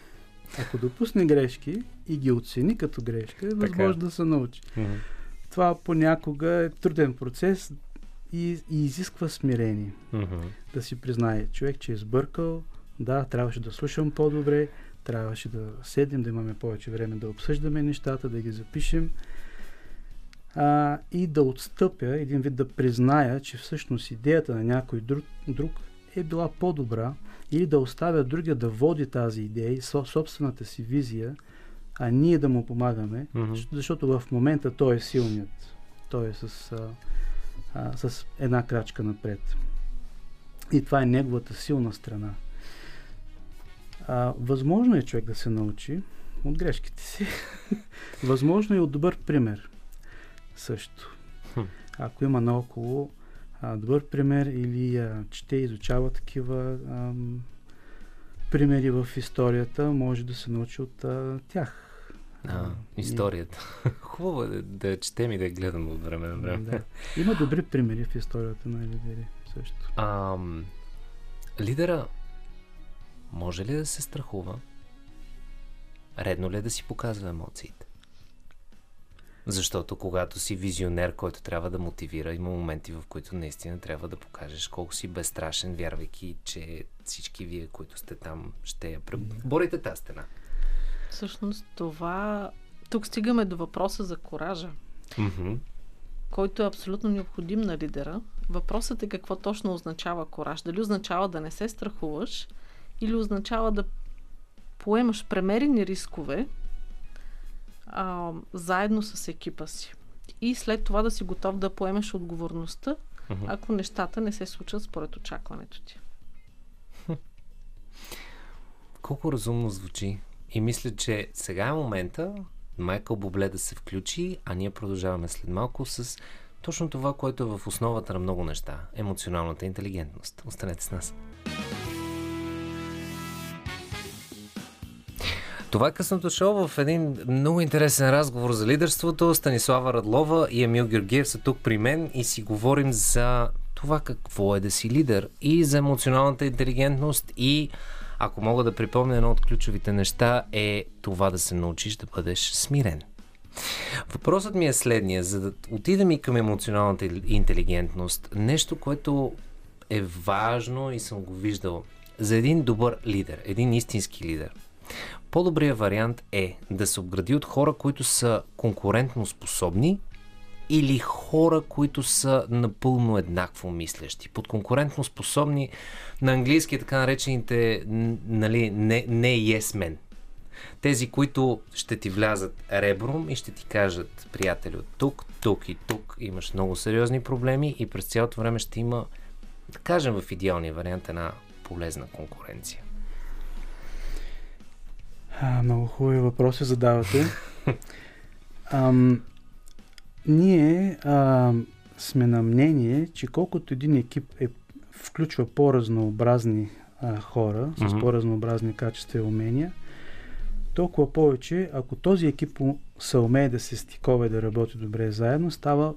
Ако допусне грешки и ги оцени като грешка, е възможно да се научи. Това понякога е труден процес и, и изисква смирение. Мгм. Да си признае човек, че е сбъркал, да, трябваше да слушам по-добре, трябваше да седнем, да имаме повече време да обсъждаме нещата, да ги запишем а, и да отстъпя, един вид да призная, че всъщност идеята на някой друг, друг е била по-добра или да оставя другия да води тази идея и со- собствената си визия, а ние да му помагаме. Щ- защото в момента той е силният. Той е с, а, а, с една крачка напред. И това е неговата силна страна. А, възможно е човек да се научи от грешките си. възможно е от добър пример също. Ако има наоколо а, добър пример или а, чете, изучава такива ам, примери в историята, може да се научи от а, тях. А, И- историята. Хубаво е да, да четем и да я гледам от време на време. Да. Има добри примери в историята на лидери също. Ам, лидера може ли да се страхува? Редно ли е да си показва емоциите? Защото когато си визионер, който трябва да мотивира, има моменти, в които наистина трябва да покажеш колко си безстрашен, вярвайки, че всички вие, които сте там, ще я преборите тази стена. Всъщност това... Тук стигаме до въпроса за коража, Мгм. който е абсолютно необходим на лидера. Въпросът е какво точно означава кораж. Дали означава да не се страхуваш или означава да поемаш премерени рискове а, заедно с екипа си. И след това да си готов да поемеш отговорността, Мгм. ако нещата не се случат според очакването ти. Колко разумно звучи. И мисля, че сега е момента Майкъл Бобле да се включи, а ние продължаваме след малко с точно това, което е в основата на много неща емоционалната интелигентност. Останете с нас. Това е късното шоу в един много интересен разговор за лидерството. Станислава Радлова и Емил Георгиев са тук при мен и си говорим за това какво е да си лидер и за емоционалната интелигентност и ако мога да припомня едно от ключовите неща е това да се научиш да бъдеш смирен. Въпросът ми е следния, за да отидем и към емоционалната интелигентност, нещо, което е важно и съм го виждал за един добър лидер, един истински лидер. По-добрият вариант е да се обгради от хора, които са конкурентно способни или хора, които са напълно еднакво мислещи. Под конкурентно способни на английски така наречените нали, не, не yes men. Тези, които ще ти влязат ребром и ще ти кажат, приятелю, тук, тук и тук имаш много сериозни проблеми и през цялото време ще има, да кажем в идеалния вариант, една полезна конкуренция. А, много хубави въпроси задавате. Ам, ние а, сме на мнение, че колкото един екип е, включва по-разнообразни а, хора с Мгм. по-разнообразни качества и умения, толкова повече, ако този екип се умее да се стикова и да работи добре заедно, става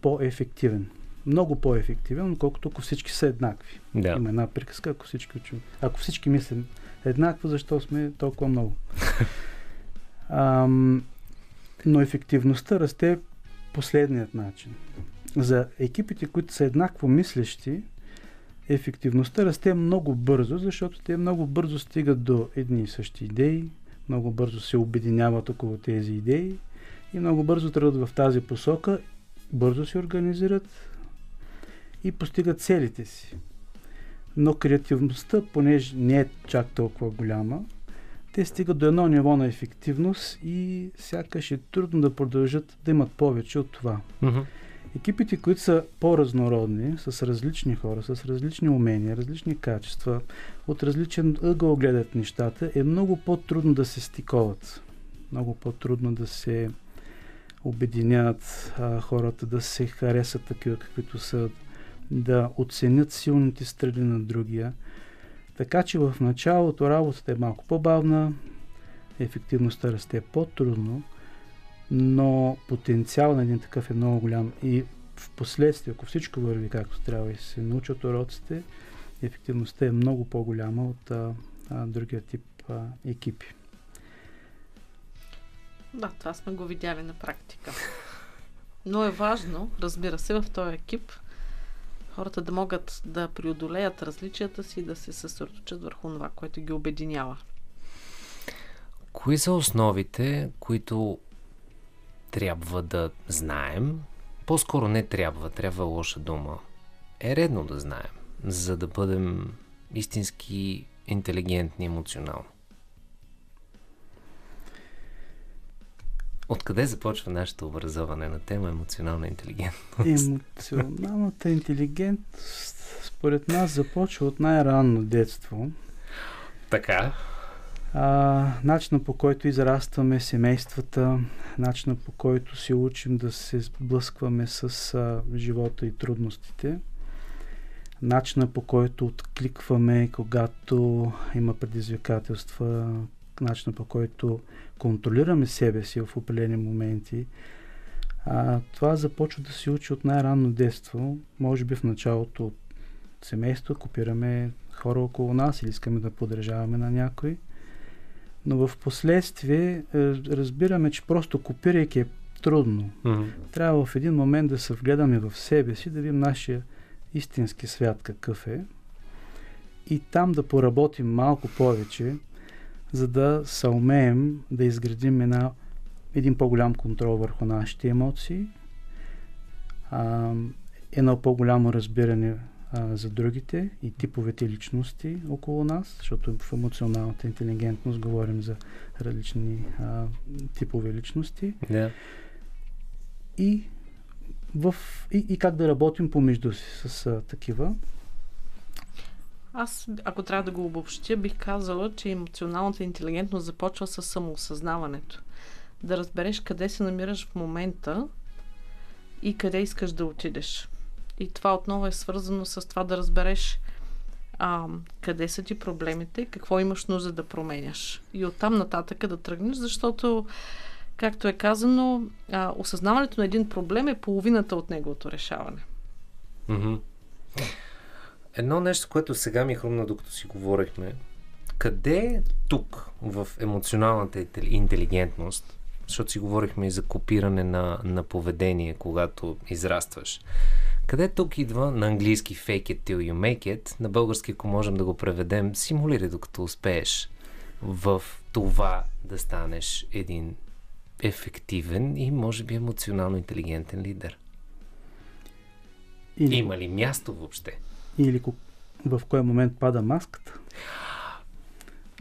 по-ефективен. Много по-ефективен, отколкото ако всички са еднакви. Да. Има една приказка, ако всички учим. Ако всички мислим еднакво, защо сме толкова много? Ам, но ефективността расте последният начин. За екипите, които са еднакво мислещи, ефективността расте много бързо, защото те много бързо стигат до едни и същи идеи, много бързо се обединяват около тези идеи и много бързо тръгват в тази посока, бързо се организират и постигат целите си. Но креативността, понеже не е чак толкова голяма, те стигат до едно ниво на ефективност и сякаш е трудно да продължат да имат повече от това. Мгм. Екипите, които са по-разнородни, с различни хора, с различни умения, различни качества, от различен ъгъл гледат нещата, е много по-трудно да се стиковат. Много по-трудно да се обединят а, хората, да се харесат такива, каквито са, да оценят силните страни на другия. Така че в началото работата е малко по-бавна, ефективността расте по-трудно, но потенциал на един такъв е много голям и в последствие, ако всичко върви както трябва и се научат уроците, ефективността е много по-голяма от а, а, другия тип а, екипи. Да, това сме го видяли на практика. Но е важно, разбира се, в този екип хората да могат да преодолеят различията си да се съсредоточат върху това, което ги обединява. Кои са основите, които трябва да знаем? По-скоро не трябва, трябва лоша дума. Е редно да знаем, за да бъдем истински интелигентни емоционално. Откъде започва нашето образование на тема емоционална интелигентност? Емоционалната интелигентност според нас започва от най-ранно детство. Така. А, начина по който израстваме семействата, начина по който се учим да се сблъскваме с а, живота и трудностите, начина по който откликваме, когато има предизвикателства, начина по който контролираме себе си в определени моменти. А, това започва да се учи от най-ранно детство, може би в началото от семейство, копираме хора около нас или искаме да подражаваме на някой. Но в последствие е, разбираме, че просто копирайки е трудно. Мгм. Трябва в един момент да се вгледаме в себе си, да видим нашия истински свят какъв е и там да поработим малко повече, за да се умеем да изградим една, един по-голям контрол върху нашите емоции, а, едно по-голямо разбиране а, за другите и типовете личности около нас, защото в емоционалната интелигентност говорим за различни а, типове личности Да. и, в, и, и как да работим помежду си с а, такива. Аз, ако трябва да го обобщя, бих казала, че емоционалната интелигентност започва с самоосъзнаването. Да разбереш къде се намираш в момента и къде искаш да отидеш. И това отново е свързано с това да разбереш а, къде са ти проблемите, какво имаш нужда да променяш. И оттам нататък да тръгнеш, защото, както е казано, а, осъзнаването на един проблем е половината от неговото решаване. Мгм. Едно нещо, което сега ми хрумна, докато си говорихме. Къде тук, в емоционалната интел- интелигентност, защото си говорихме и за копиране на, на поведение, когато израстваш, къде тук идва на английски fake it till you make it, на български, ако можем да го преведем, симулирай докато успееш в това да станеш един ефективен и може би емоционално интелигентен лидер. Или, Има ли място въобще? Или в кой момент пада маската.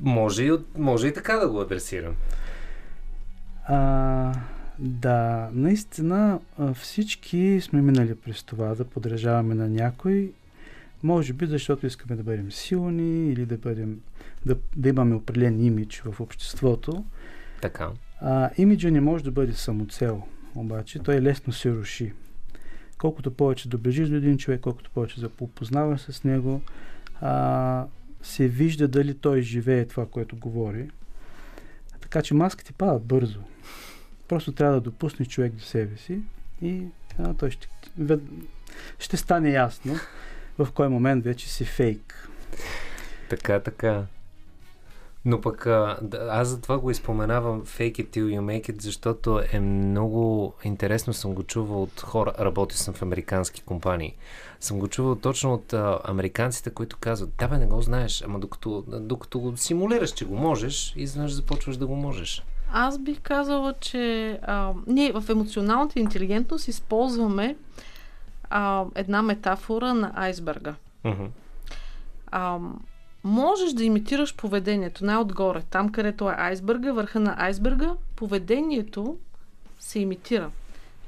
Може и, може и така да го адресирам. А, да, наистина всички сме минали през това да подражаваме на някой. Може би защото искаме да бъдем силни или да, бъдем, да, да имаме определен имидж в обществото. Така. А, имиджа не може да бъде самоцел, обаче той лесно се руши. Колкото повече доближиш до един човек, колкото повече запознаваш с него, а, се вижда дали той живее това, което говори. Така че маските падат бързо. Просто трябва да допуснеш човек до себе си и а, той ще, ще стане ясно в кой момент вече си фейк. Така, така. Но пък аз за това го изпоменавам fake it till you make it, защото е много интересно съм го чувал от хора, работи съм в американски компании. Съм го чувал точно от а, американците, които казват, да бе, не го знаеш, ама докато, докато го симулираш, че го можеш, изведнъж започваш да го можеш. Аз бих казала, че а, ние в емоционалната интелигентност използваме а, една метафора на айсберга. Uh-huh. А, можеш да имитираш поведението най-отгоре, там където е айсберга, върха на айсберга, поведението се имитира.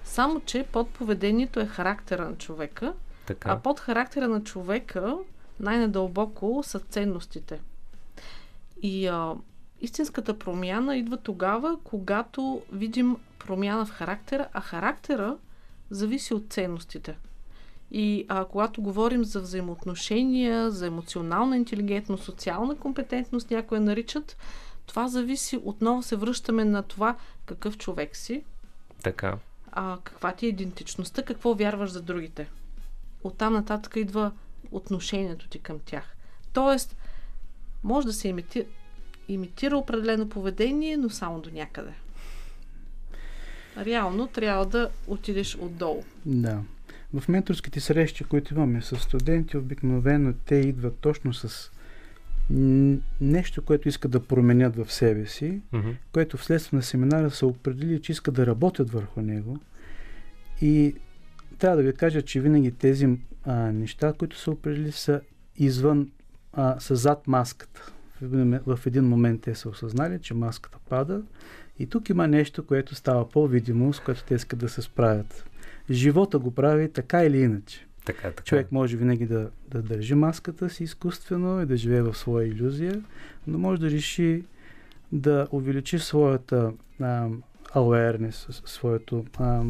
Само, че под поведението е характера на човека, така. а под характера на човека най-надълбоко са ценностите. И а, истинската промяна идва тогава, когато видим промяна в характера, а характера зависи от ценностите. И а, когато говорим за взаимоотношения, за емоционална интелигентност, социална компетентност, някои наричат, това зависи, отново се връщаме на това какъв човек си. Така. А, каква ти е идентичността, какво вярваш за другите. Оттам нататък идва отношението ти към тях. Тоест, може да се имитира, имитира определено поведение, но само до някъде. Реално трябва да отидеш отдолу. Да. В менторските срещи, които имаме с студенти, обикновено те идват точно с нещо, което искат да променят в себе си, mm-hmm. което вследствие на семинара са определили, че искат да работят върху него. И трябва да ви кажа, че винаги тези а, неща, които са определили, са извън, а, са зад маската. В, един момент те са осъзнали, че маската пада и тук има нещо, което става по-видимо, с което те искат да се справят живота го прави така или иначе. Така, така. Човек може винаги да, да държи маската си изкуствено и да живее в своя иллюзия, но може да реши да увеличи своята а, awareness, своето а,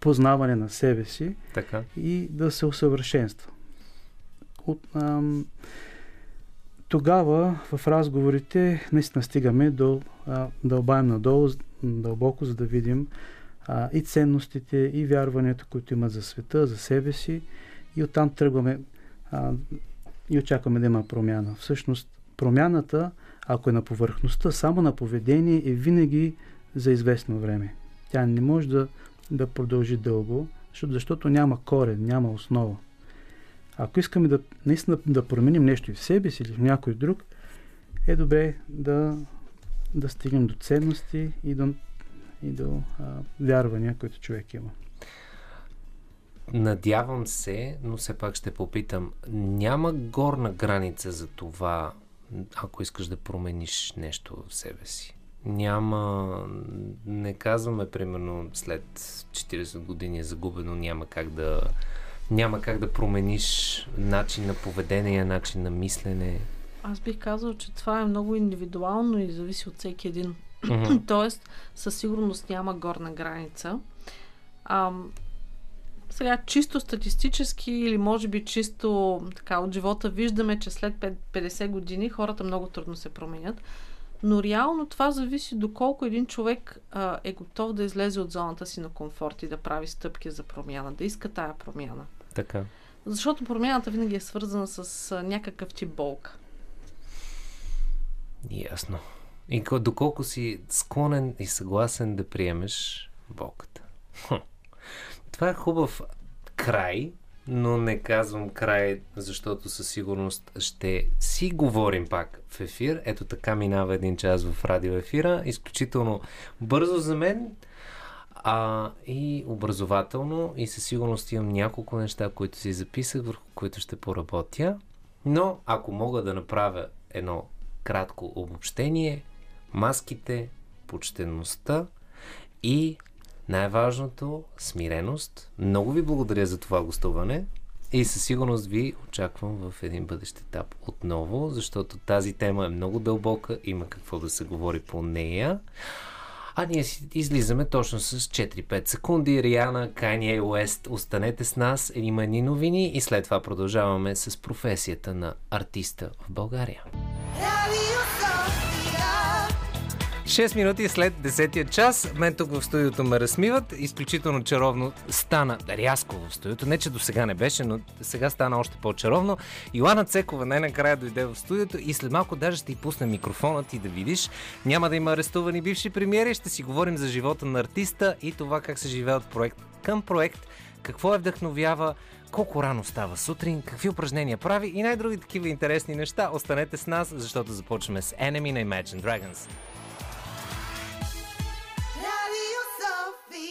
познаване на себе си така. и да се усъвършенства. От, а, тогава в разговорите наистина стигаме до а, дълбаем надолу, дълбоко, за да видим а, и ценностите, и вярванията, които имат за света, за себе си. И оттам тръгваме а, и очакваме да има промяна. Всъщност, промяната, ако е на повърхността, само на поведение, е винаги за известно време. Тя не може да, да продължи дълго, защото, защото няма корен, няма основа. Ако искаме да наистина да променим нещо и в себе си или в някой друг, е добре да, да стигнем до ценности и до и до а, вярвания, които човек има. Надявам се, но все пак ще попитам. Няма горна граница за това, ако искаш да промениш нещо в себе си. Няма, не казваме, примерно, след 40 години е загубено, няма как да, няма как да промениш начин на поведение, начин на мислене. Аз бих казал, че това е много индивидуално и зависи от всеки един. Mm-hmm. Тоест, със сигурност няма горна граница. А, сега, чисто статистически или може би чисто така от живота виждаме, че след 50 години хората много трудно се променят. Но реално това зависи доколко един човек а, е готов да излезе от зоната си на комфорт и да прави стъпки за промяна, да иска тая промяна. Така. Защото промяната винаги е свързана с а, някакъв тип болка. Ясно. И доколко си склонен и съгласен да приемеш болката. Това е хубав край, но не казвам край, защото със сигурност ще си говорим пак в ефир. Ето така минава един час в радио ефира. Изключително бързо за мен а, и образователно и със сигурност имам няколко неща, които си записах, върху които ще поработя. Но ако мога да направя едно кратко обобщение, маските, почтенността и най-важното смиреност. Много ви благодаря за това гостуване и със сигурност ви очаквам в един бъдещ етап отново, защото тази тема е много дълбока, има какво да се говори по нея. А ние си излизаме точно с 4-5 секунди. Риана, Kanye Уест, останете с нас. Има едни новини и след това продължаваме с професията на артиста в България. 6 минути след 10 час, мен тук в студиото ме разсмиват. Изключително чаровно стана рязко в студиото. Не, че до сега не беше, но сега стана още по-чаровно. Йоана Цекова най-накрая дойде в студиото и след малко даже ще й пусне микрофона ти да видиш. Няма да има арестувани бивши премиери. Ще си говорим за живота на артиста и това как се живее от проект към проект. Какво е вдъхновява, колко рано става сутрин, какви упражнения прави и най-други такива интересни неща. Останете с нас, защото започваме с Enemy на Imagine Dragons.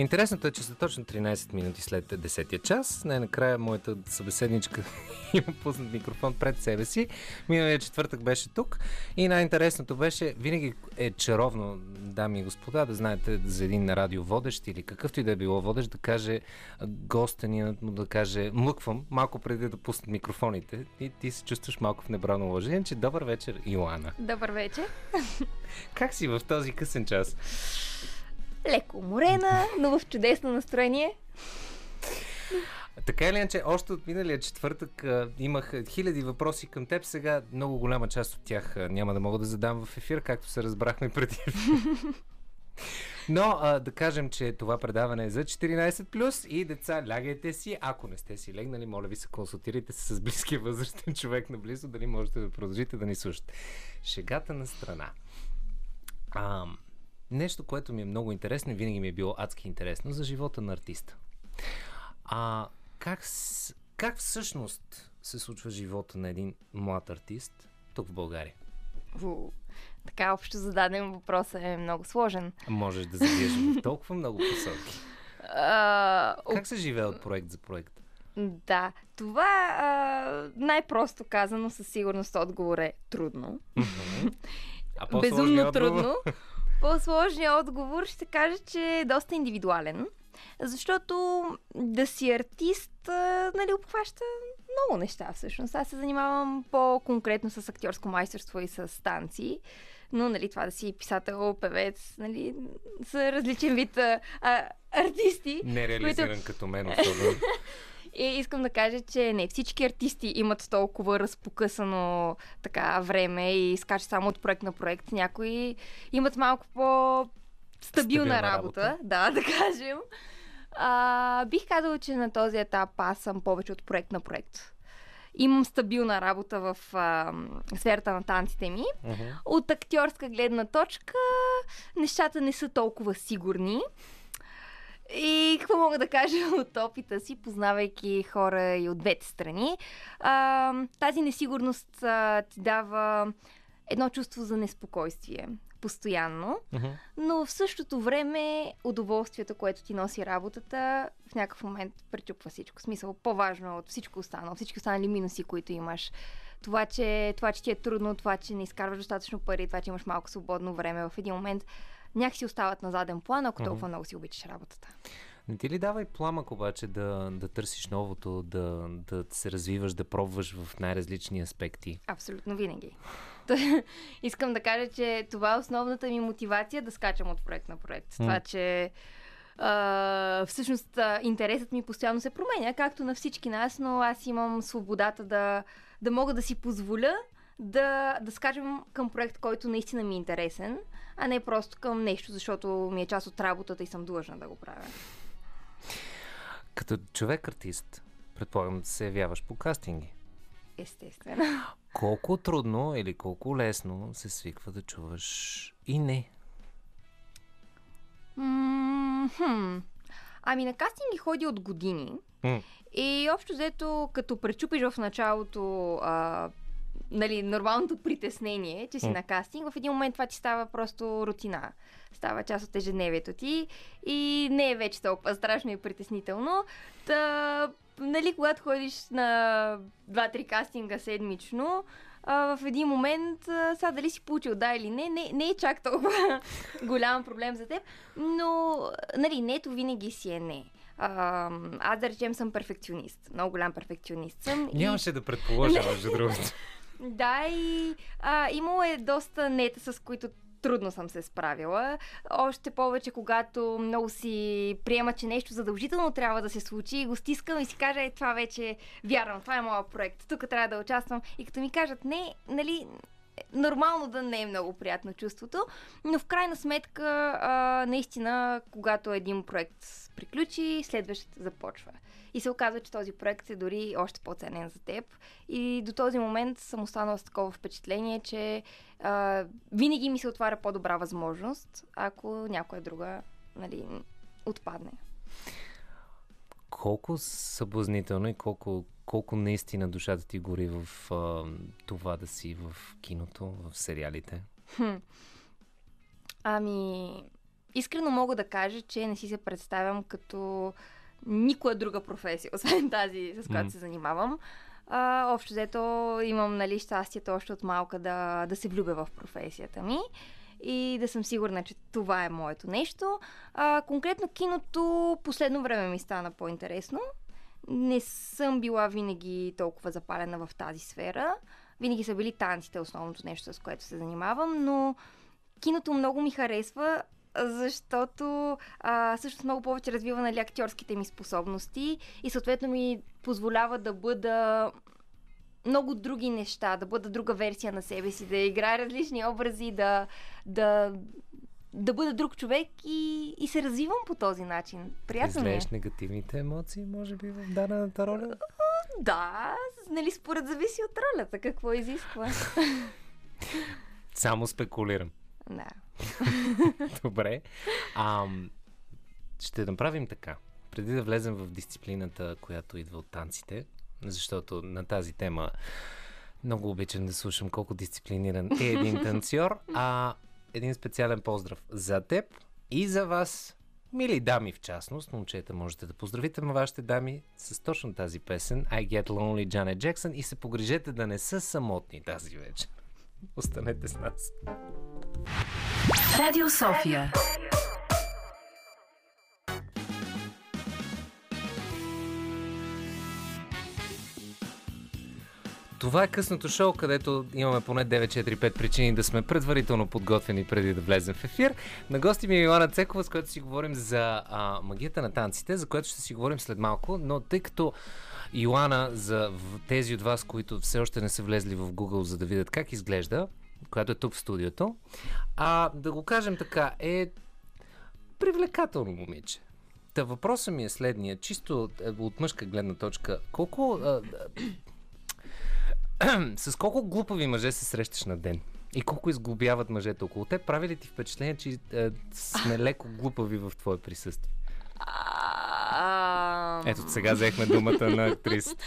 Интересното е, че са точно 13 минути след 10 час. Най-накрая моята събеседничка има пуснат микрофон пред себе си. Миналия четвъртък беше тук. И най-интересното беше, винаги е чаровно, дами и господа, да знаете за един радиоводещ или какъвто и да е било водещ, да каже госта ни му да каже млъквам малко преди да пуснат микрофоните и ти се чувстваш малко в небрано уважение, че добър вечер, Йоана. Добър вечер. Как си в този късен час? Леко уморена, но в чудесно настроение. Така или иначе, още от миналия четвъртък а, имах хиляди въпроси към теб. Сега много голяма част от тях а, няма да мога да задам в ефир, както се разбрахме преди. Но а, да кажем, че това предаване е за 14+, и деца, лягайте си. Ако не сте си легнали, моля ви се консултирайте се с близкия възрастен човек наблизо, дали можете да продължите да ни слушате. Шегата на страна. А, нещо, което ми е много интересно и винаги ми е било адски интересно за живота на артиста. А как, как всъщност се случва живота на един млад артист тук в България? Фу, така общо зададен въпрос е много сложен. Можеш да завиеш в толкова много посоки. А, Как се живее от проект за проект? да, това а, най-просто казано със сигурност отговор е трудно. А Безумно трудно. По-сложният отговор ще кажа, че е доста индивидуален. Защото да си артист, нали, обхваща много неща всъщност. Аз се занимавам по-конкретно с актьорско майсторство и с танци. Но, нали, това да си писател, певец, нали, са различен вид а, артисти. Нереализиран като мен особено. И искам да кажа, че не всички артисти имат толкова разпокъсано така време и скачат само от проект на проект. Някои имат малко по стабилна Стабилна работа, работа. да, да кажем. А, бих казала, че на този етап аз съм повече от проект на проект. Имам стабилна работа в а, сферата на танците ми. Мгм. От актьорска гледна точка нещата не са толкова сигурни. И какво мога да кажа от опита си, познавайки хора и от двете страни? А, тази несигурност а, ти дава едно чувство за неспокойствие постоянно, Мгм. но в същото време удоволствието, което ти носи работата, в някакъв момент пречупва всичко. В смисъл, по-важно е от всичко останало, всички останали минуси, които имаш. Това че, това, че ти е трудно, това, че не изкарваш достатъчно пари, това, че имаш малко свободно време в един момент, някакси остават на заден план, ако толкова много си обичаш работата. Не ти ли дава и пламък обаче да, да търсиш новото, да, да се развиваш, да пробваш в най-различни аспекти? Абсолютно винаги. Искам да кажа, че това е основната ми мотивация да скачам от проект на проект. Това, че а, всъщност интересът ми постоянно се променя, както на всички нас, но аз имам свободата да, да мога да си позволя да, да скачам към проект, който наистина ми е интересен, а не просто към нещо, защото ми е част от работата и съм длъжна да го правя. Като човек-артист, предполагам да се явяваш по кастинги. Естествено. Колко трудно или колко лесно се свиква да чуваш и не? М-хм. Ами на кастинги ходи от години. М. И общо взето, като пречупиш в началото а, нали, нормалното притеснение, че си М. на кастинг, в един момент това ти става просто рутина. Става част от ежедневието ти и не е вече толкова страшно и притеснително. Та, нали, когато ходиш на 2-3 кастинга седмично, а, в един момент, а, сега дали си получил да или не, не, не е чак толкова голям проблем за теб, но, нали, нето винаги си е не. А, аз, да речем, съм перфекционист. Много голям перфекционист съм. Нямаше да предположа, между другото. Да, и а, имало е доста нета, с които трудно съм се справила. Още повече, когато много си приема, че нещо задължително трябва да се случи и го стискам и си кажа, е, това вече вярвам, това е моят проект, тук трябва да участвам. И като ми кажат, не, нали, нормално да не е много приятно чувството, но в крайна сметка, а, наистина, когато един проект приключи, следващ започва. И се оказва, че този проект е дори още по-ценен за теб. И до този момент съм останала с такова впечатление, че а, винаги ми се отваря по-добра възможност, ако някоя друга нали, отпадне. Колко съблазнително и колко, колко наистина душата ти гори в а, това да си в киното, в сериалите? Хм. Ами, искрено мога да кажа, че не си се представям като никоя друга професия, освен тази, с която mm. се занимавам. А, общо взето имам нали, щастието още от малка да, да се влюбя в професията ми и да съм сигурна, че това е моето нещо. А, конкретно киното последно време ми стана по-интересно. Не съм била винаги толкова запалена в тази сфера. Винаги са били танците основното нещо, с което се занимавам, но киното много ми харесва защото а, също много повече развива нали, актьорските ми способности и съответно ми позволява да бъда много други неща, да бъда друга версия на себе си, да играя различни образи, да, да, да бъда друг човек и, и се развивам по този начин. Приятно ми е. негативните емоции, може би, в дадената роля? Да, нали, според зависи от ролята, какво изисква. Само спекулирам. Да. Добре. А, ще направим така. Преди да влезем в дисциплината, която идва от танците, защото на тази тема много обичам да слушам колко дисциплиниран е един танцор, а един специален поздрав за теб и за вас, мили дами в частност, момчета можете да поздравите на вашите дами с точно тази песен I Get Lonely Janet Jackson и се погрижете да не са самотни тази вечер. Останете с нас. Радио София. Това е късното шоу, където имаме поне 9-4-5 причини да сме предварително подготвени преди да влезем в ефир. На гости ми е Илана Цекова, с която си говорим за а, магията на танците, за което ще си говорим след малко, но тъй като Йоана, за тези от вас, които все още не са влезли в Google, за да видят как изглежда, която е тук в студиото, а да го кажем така, е привлекателно момиче. Та въпросът ми е следния, чисто е, от мъжка гледна точка. Колко... А, а, с колко глупави мъже се срещаш на ден? И колко изглобяват мъжете около те? Прави ли ти впечатление, че а, сме леко глупави в твое присъствие? Ето сега взехме думата на актрисата.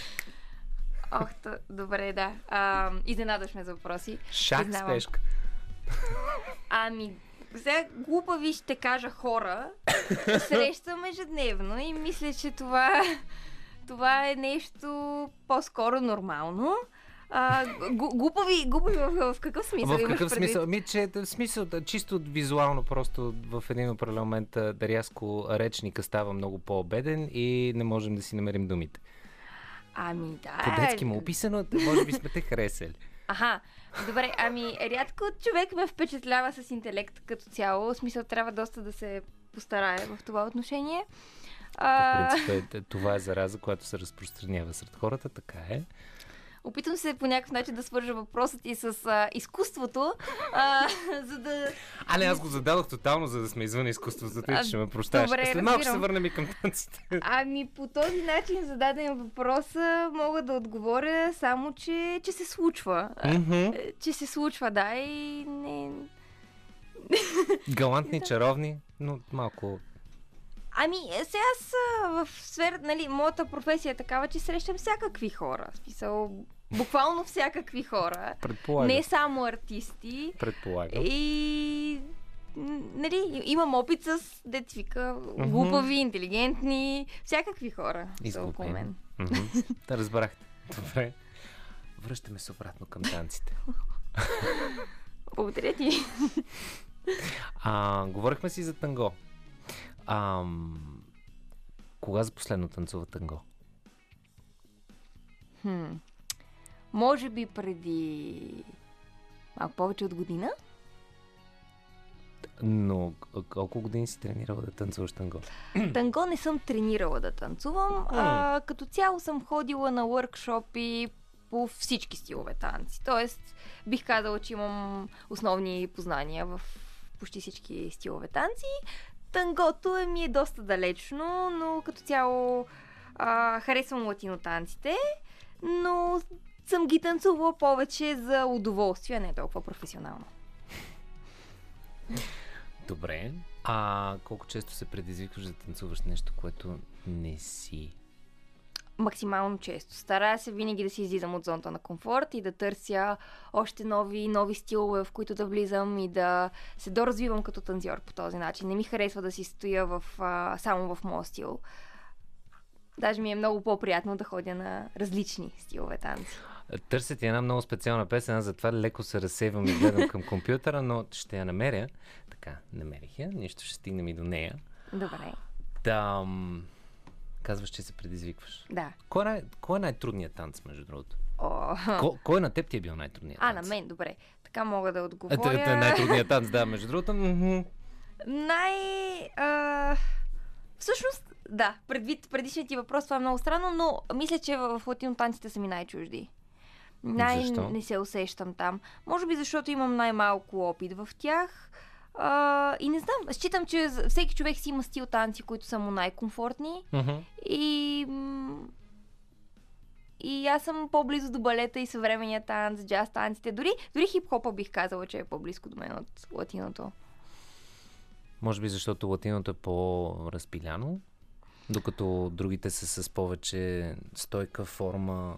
Ох, то, добре, да. А, изненадаш ме за въпроси. Шах спешка. Ами, сега глупави ще кажа хора. Срещам ежедневно и мисля, че това, това е нещо по-скоро нормално. А, глупави, глупави в, в какъв смисъл? В какъв смисъл? Ми, че, в смисъл, чисто визуално, просто в един определен момент да рязко речника става много по-обеден и не можем да си намерим думите. Ами да. По-детски му описано, може би сме те харесали. Аха, добре, ами рядко човек ме впечатлява с интелект като цяло. В смисъл трябва доста да се постарае в това отношение. По принцип, е, това е зараза, която се разпространява сред хората, така е. Опитвам се по някакъв начин да свържа въпросът и с а, изкуството, а, за да... А, не, аз го зададох тотално, за да сме извън изкуството, тъй ще ме прощаш. Добре, След малко ще се върнем и към танците. Ами, по този начин зададен въпрос мога да отговоря само, че, че се случва. Mm-hmm. Че се случва, да, и не... Галантни, чаровни, но малко Ами, е, сега аз в сфера, нали, моята професия е такава, че срещам всякакви хора. В смисъл, буквално всякакви хора. Предполагам. Не само артисти. Предполагам. И нали, имам опит с децвика, глупави, интелигентни, всякакви хора. Изглупени. мен. Mm-hmm. да, разбрахте. Добре. връщаме се обратно към танците. Благодаря ти. А, говорихме си за танго. А, кога за последно танцува танго? Хм. Може би преди малко повече от година. Но колко години си тренирала да танцуваш танго? Танго не съм тренирала да танцувам. А, като цяло съм ходила на въркшопи по всички стилове танци. Тоест, бих казала, че имам основни познания в почти всички стилове танци. Тангото е ми е доста далечно, но като цяло а, харесвам латинотанците, но съм ги танцувала повече за удоволствие, не толкова професионално. Добре. А колко често се предизвикваш да танцуваш нещо, което не си? Максимално често. Старая се винаги да си излизам от зоната на комфорт и да търся още нови, нови стилове, в които да влизам и да се доразвивам като танцор по този начин. Не ми харесва да си стоя в, а, само в моя стил. Даже ми е много по-приятно да ходя на различни стилове танци. Търся ти една много специална песен, аз затова леко се разсейвам и гледам към компютъра, но ще я намеря. Така, намерих я, нищо ще стигнем и до нея. Добре. Да, м, казваш, че се предизвикваш. Да. Кой е, най- кой е най-трудният танц, между другото? О. Ко, кой на теб ти е бил най-трудният А, танц? на мен, добре. Така мога да А, отговоря. т- т- най-трудният танц, да, между другото. Най... А... Всъщност, да, предвид предишният ти въпрос, това е много странно, но мисля, че в в латинотанците са ми най-чужди. Най- Защо? не се усещам там. Може би защото имам най-малко опит в тях. А, и не знам, считам, че всеки човек си има стил танци, които са му най-комфортни. Мгм. И... м, И аз съм по-близо до балета и съвременния танц, джаз танците. Дори, дори хип-хопа бих казала, че е по-близко до мен от латиното. Може би защото латиното е по-разпиляно, докато другите са с повече стойка форма.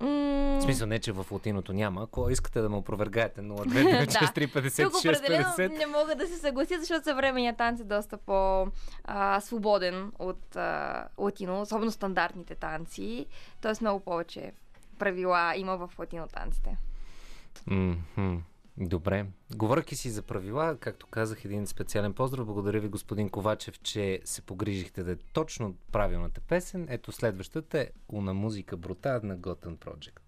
В смисъл не, че в латиното няма. Ако искате да ме опровергаете 029 Тук определено 456 не мога да се съглася, защото съвременният танц е доста по-свободен от а, латино, особено стандартните танци. Тоест много повече правила има в латино танците. Мгм. Добре. Говоряки си за правила, както казах, един специален поздрав. Благодаря ви, господин Ковачев, че се погрижихте да е точно правилната песен. Ето следващата е Уна музика брута на Gotham Project.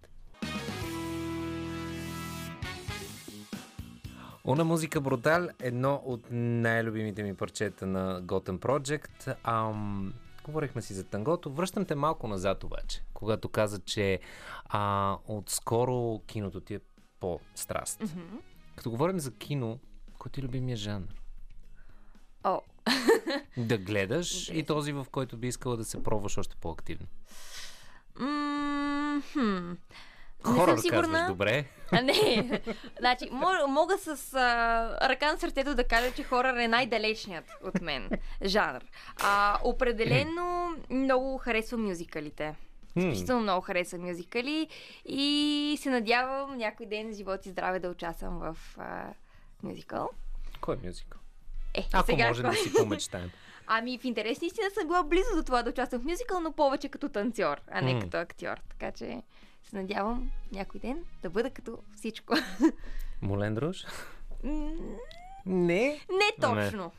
Уна музика брутал едно от най-любимите ми парчета на Gotham Project. Ам, говорихме си за тангото. Връщам те малко назад обаче, когато каза, че а, отскоро киното ти е по-страст. Мгм. Като говорим за кино, кой ти е любимия жанр? О, Да гледаш и този, в който би искала да се пробваш още по-активно. М, хм. Не Хорър съм сигурна. казваш, добре. А, не. значи, мога, мога с а, ръка на сърцето да кажа, че хорър е най-далечният от мен жанр. А, определено много харесвам мюзикалите. Изключително много харесвам мюзикали и се надявам някой ден, живот и здраве, да участвам в а, мюзикъл. Кой е мюзикъл? Е, Ако сега можем да кой? си помечтаем. Ами в интерес на истина съм била близо до това да участвам в мюзикъл, но повече като танцор, а не като актьор. Така че се надявам някой ден да бъда като всичко. Молен Друж? Не. не точно.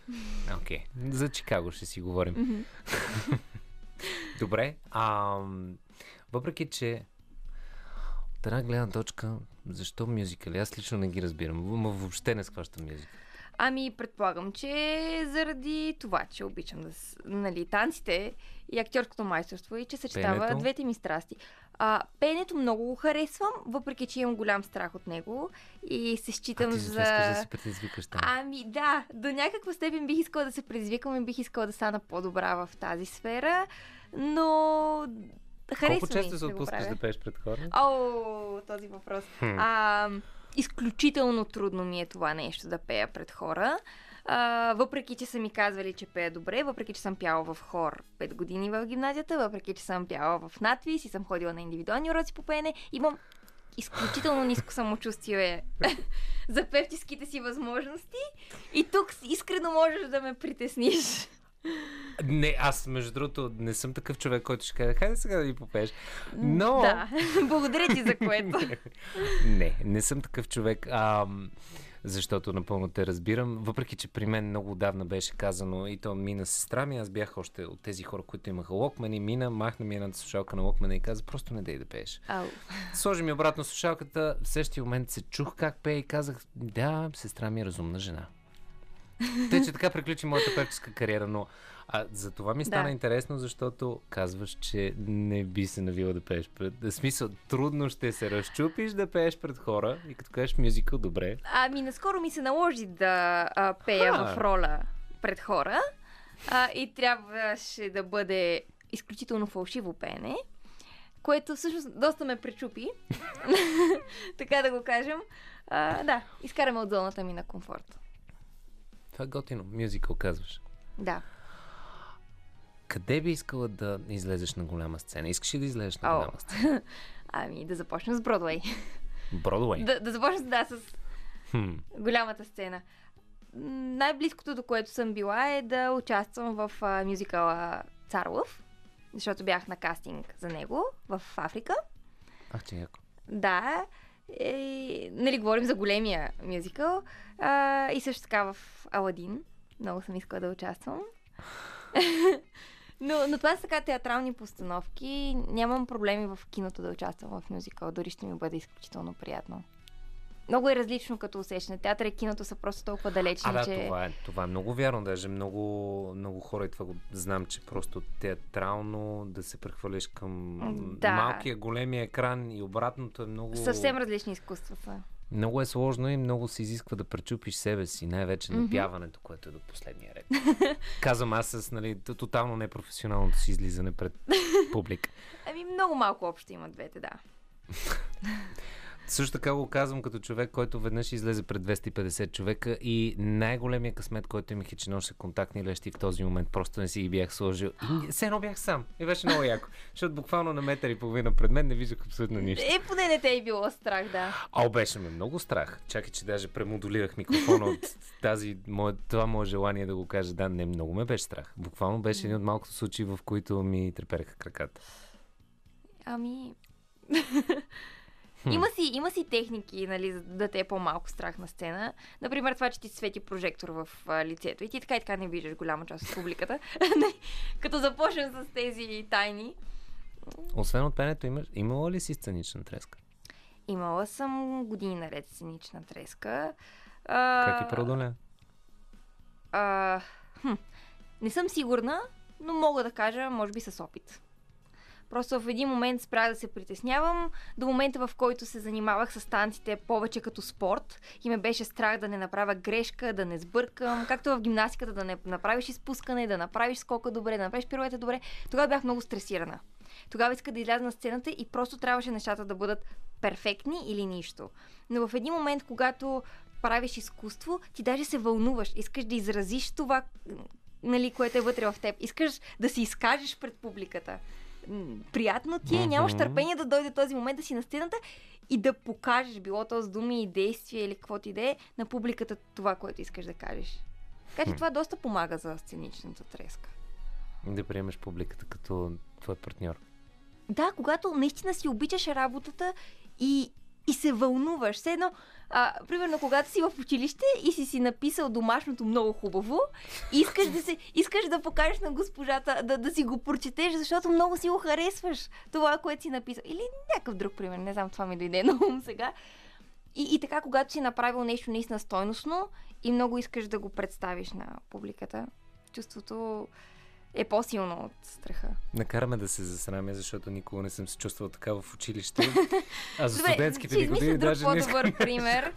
Окей. За Чикаго ще си говорим. Мгм. Добре. А, въпреки, че от една гледна точка, защо мюзикали? Аз лично не ги разбирам. М- въобще не схващам мюзикъл. Ами, предполагам, че заради това, че обичам да, нали, танците и актьорското майсторство и че съчетава Пеенето? двете ми страсти. А, пеенето много го харесвам, въпреки че имам голям страх от него и се А считам ти за... да се предизвикаш там. Ами да, до някаква степен бих искала да се предизвикам и бих искала да стана по-добра в тази сфера, но харесва Колко често се отпускаш да пееш пред хора? О, този въпрос. Хм. А, изключително трудно ми е това нещо да пея пред хора. А, въпреки, че са ми казвали, че пея добре, въпреки, че съм пяла в хор 5 години в гимназията, въпреки, че съм пяла в надвис и съм ходила на индивидуални уроци по пеене, имам изключително ниско самочувствие за певческите си възможности и тук искрено можеш да ме притесниш. Не, аз между другото не съм такъв човек, който ще каже, хайде сега да ни попееш. Но... Да, благодаря ти за което. не, не съм такъв човек. А, защото напълно те разбирам. Въпреки, че при мен много давна беше казано и то мина сестра ми, аз бях още от тези хора, които имаха локмани, мина, махна ми едната слушалка на локмана и каза, просто не дей да пееш. Ау. Сложи ми обратно слушалката, в същия момент се чух как пее и казах, да, сестра ми е разумна жена. Тъй, че така приключи моята певческа кариера, но а, за това ми стана Да. интересно, защото казваш, че не би се навила да пееш пред... В смисъл, трудно ще се разчупиш да пееш пред хора и като кажеш мюзикъл, добре. Ами, наскоро ми се наложи да а, пея Ха. в роля пред хора а, и трябваше да бъде изключително фалшиво пеене, което всъщност доста ме пречупи, така да го кажем. А, да, изкараме от зоната ми на комфорт. Това е готино. Мюзикъл казваш. Да. Къде би искала да излезеш на голяма сцена? Искаш ли да излезеш на О. голяма сцена? Ами, да започнем с Бродвей. Бродуей. да, да започнем, да, с Хм. голямата сцена. Най-близкото до което съм била е да участвам в а, мюзикъла Царлъв, защото бях на кастинг за него в Африка. Ах, че яко. Да, е, нали, говорим за големия мюзикъл. А, и също така в Аладин. Много съм искала да участвам. но, но това са така театрални постановки. Нямам проблеми в киното да участвам в мюзикъл. Дори ще ми бъде изключително приятно. Много е различно като усещане. Театър и киното са просто толкова далечни, А, да, че... това е, това е много вярно. Даже много, много хора и това го знам, че просто театрално да се прехвърляш към Да. малкия, големия екран и обратното е много... Съвсем различни изкуства са. Много е сложно и много се изисква да пречупиш себе си, най-вече Мгм. напяването, което е до последния ред. Казвам аз с нали, тотално непрофесионалното си излизане пред публика. Ами много малко общо има двете, да. Също така го казвам като човек, който веднъж излезе пред 250 човека и най-големия късмет, който имах е, че носех контактни лещи в този момент. Просто не си ги бях сложил. И все едно бях сам. И беше много яко. Защото буквално на метър и половина пред мен не виждах абсолютно нищо. Е, поне не те е било страх, да. А, беше ме много страх. Чакай, че даже премодулирах микрофона от тази, мое, това мое желание да го кажа. Да, не, много ме беше страх. Буквално беше един от малкото случаи, в които ми трепереха краката. Ами... има, си, има си техники, нали, за да те е по-малко страх на сцена. Например, това, че ти свети прожектор в а, лицето и ти така и така не виждаш голяма част от публиката. Като започнем с тези тайни. Освен от пенето, имаш, имала ли си сценична треска? Имала съм години наред сценична треска. А, Как е преодоля? А, хм, не съм сигурна, но мога да кажа, може би с опит. Просто в един момент спрях да се притеснявам, до момента в който се занимавах с танците повече като спорт и ме беше страх да не направя грешка, да не сбъркам, както в гимнастиката да не направиш изпускане, да направиш скока добре, да направиш пируета добре. Тогава бях много стресирана. Тогава иска да изляза на сцената и просто трябваше нещата да бъдат перфектни или нищо. Но в един момент, когато правиш изкуство, ти даже се вълнуваш, искаш да изразиш това, нали, което е вътре в теб. Искаш да се изкажеш пред публиката. Приятно ти е, нямаш търпение да дойде този момент да си на сцената и да покажеш, било то с думи и действия или каквото и да е, на публиката това, което искаш да кажеш. Така че това доста помага за сценичната треска. Да приемеш публиката като твой партньор. Да, когато наистина си обичаш работата и, и се вълнуваш. Все едно, а, примерно, когато си в училище и си си написал домашното много хубаво, искаш да, се, искаш да покажеш на госпожата, да, да си го прочетеш, защото много си го харесваш това, което си написал. Или някакъв друг пример, не знам, това ми дойде на ум сега. И, и така, когато си направил нещо наистина стойностно и много искаш да го представиш на публиката, чувството е по-силно от страха. Накараме да се засрамя, защото никога не съм се чувствал така в училище. А за Добре, студентските ни години даже не по-добър пример.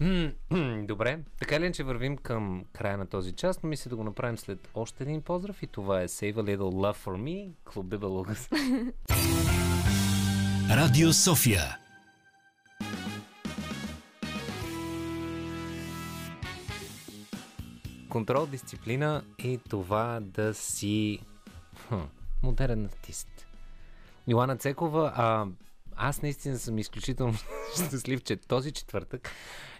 Добре, така ли, е, че вървим към края на този час, но мисля да го направим след още един поздрав и това е Save a Little Love for Me, Клуб Бебелугас. Радио София. Контрол, дисциплина и това да си хм, модерен артист. Йоана Цекова, а, аз наистина съм изключително щастлив, че този четвъртък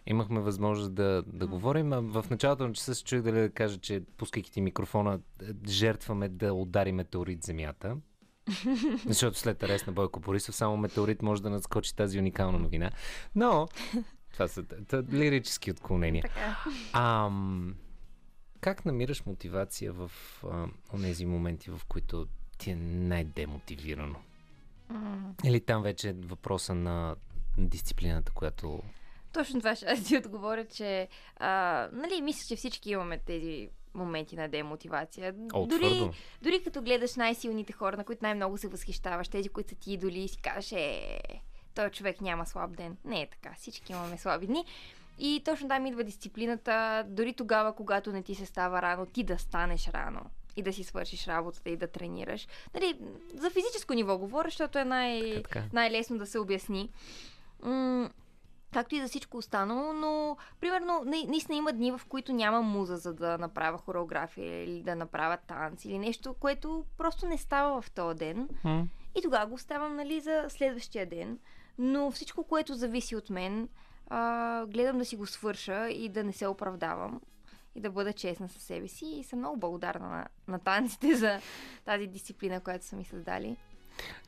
имахме възможност да, да говорим. В началото на часа се чух дали да кажа, че пускайки ти микрофона, жертваме да удари метеорит земята. Защото след арест на Бойко Борисов само метеорит може да надскочи тази уникална новина. Но това са лирически отклонения. Ам, как намираш мотивация в а, тези моменти, в които ти е най-демотивирано? Или там вече е въпроса на дисциплината, която... Точно това ще аз ти отговоря, че а, нали, мисля, че всички имаме тези моменти на демотивация. О, дори, твърдо. дори като гледаш най-силните хора, на които най-много се възхищаваш, тези, които са ти идоли си кажеш, е, той човек няма слаб ден. Не е така, всички имаме слаби дни. И точно там идва дисциплината, дори тогава, когато не ти се става рано, ти да станеш рано и да си свършиш работата и да тренираш. Нали, за физическо ниво говоря, защото е най- най-лесно да се обясни. М- както и за всичко останало, но примерно на- наистина има дни, в които няма муза за да направя хореография или да направя танц или нещо, което просто не става в този ден. М? И тогава го оставам нали, за следващия ден. Но всичко, което зависи от мен, а, гледам да си го свърша и да не се оправдавам и да бъда честна със себе си. И съм много благодарна на, на танците за тази дисциплина, която са ми създали.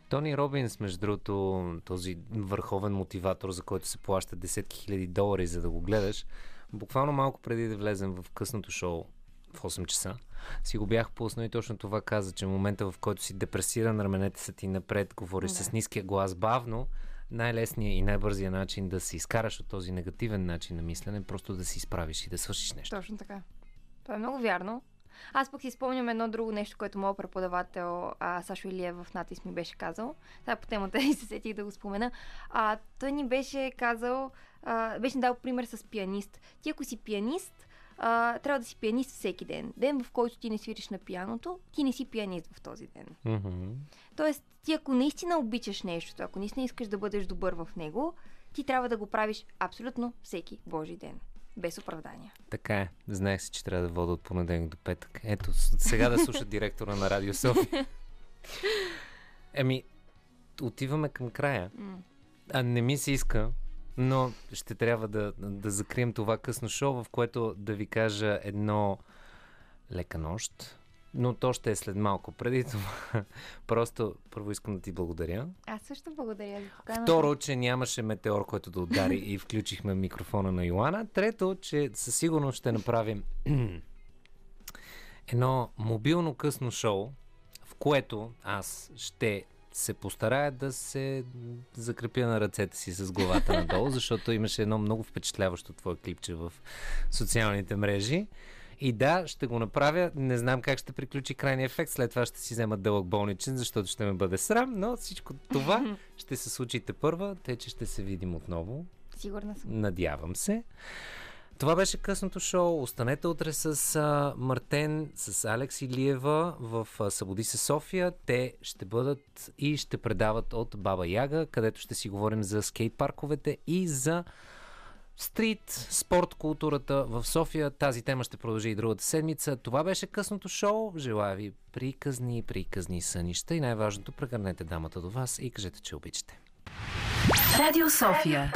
Тони Робинс, между другото, този върховен мотиватор, за който се плаща десетки хиляди долари, за да го гледаш, буквално малко преди да влезем в късното шоу в 8 часа, си го бях пуснал и точно това каза, че момента в който си депресиран, раменете са ти напред, говориш Да. с ниския глас бавно, най-лесният и най-бързия начин да се изкараш от този негативен начин на мислене, просто да се изправиш и да свършиш нещо. Точно така. Това е много вярно. Аз пък си спомням едно друго нещо, което моят преподавател а, Сашо Илиев в Натис ми беше казал. Сега по темата и се сетих да го спомена. А, той ни беше казал, а, беше дал пример с пианист. Ти ако си пианист, а, трябва да си пианист всеки ден. Ден, в който ти не свириш на пианото, ти не си пианист в този ден. Мгм. Тоест, ти ако наистина обичаш нещо, ако наистина искаш да бъдеш добър в него, ти трябва да го правиш абсолютно всеки Божи ден. Без оправдания. Така е. Знаех си, че трябва да вода от понеделник до петък. Ето, сега да слуша директора на Радио София. Еми, отиваме към края. А не ми се иска, но ще трябва да, да закрием това късно шоу, в което да ви кажа едно лека нощ. Но то ще е след малко. Преди това, просто първо искам да ти благодаря. Аз също благодаря поканата. Второ, че нямаше метеор, който да удари и включихме микрофона на Йоана. Трето, че със сигурност ще направим едно мобилно късно шоу, в което аз ще се постарая да се закрепя на ръцете си с главата надолу, защото имаше едно много впечатляващо твое клипче в социалните мрежи. И да, ще го направя. Не знам как ще приключи крайния ефект. След това ще си взема дълъг болничен, защото ще ме бъде срам, но всичко това ще се случите първа, тъй че ще се видим отново. Сигурна съм. Надявам се. Това беше късното шоу. Останете утре с а, Мартен, с Алекс Илиева в а, Събуди се София. Те ще бъдат и ще предават от Баба Яга, където ще си говорим за скейт парковете и за стрит, спорт, културата в София. Тази тема ще продължи и другата седмица. Това беше късното шоу. Желая ви приказни, приказни сънища и най-важното, прегърнете дамата до вас и кажете, че обичате. Радио София.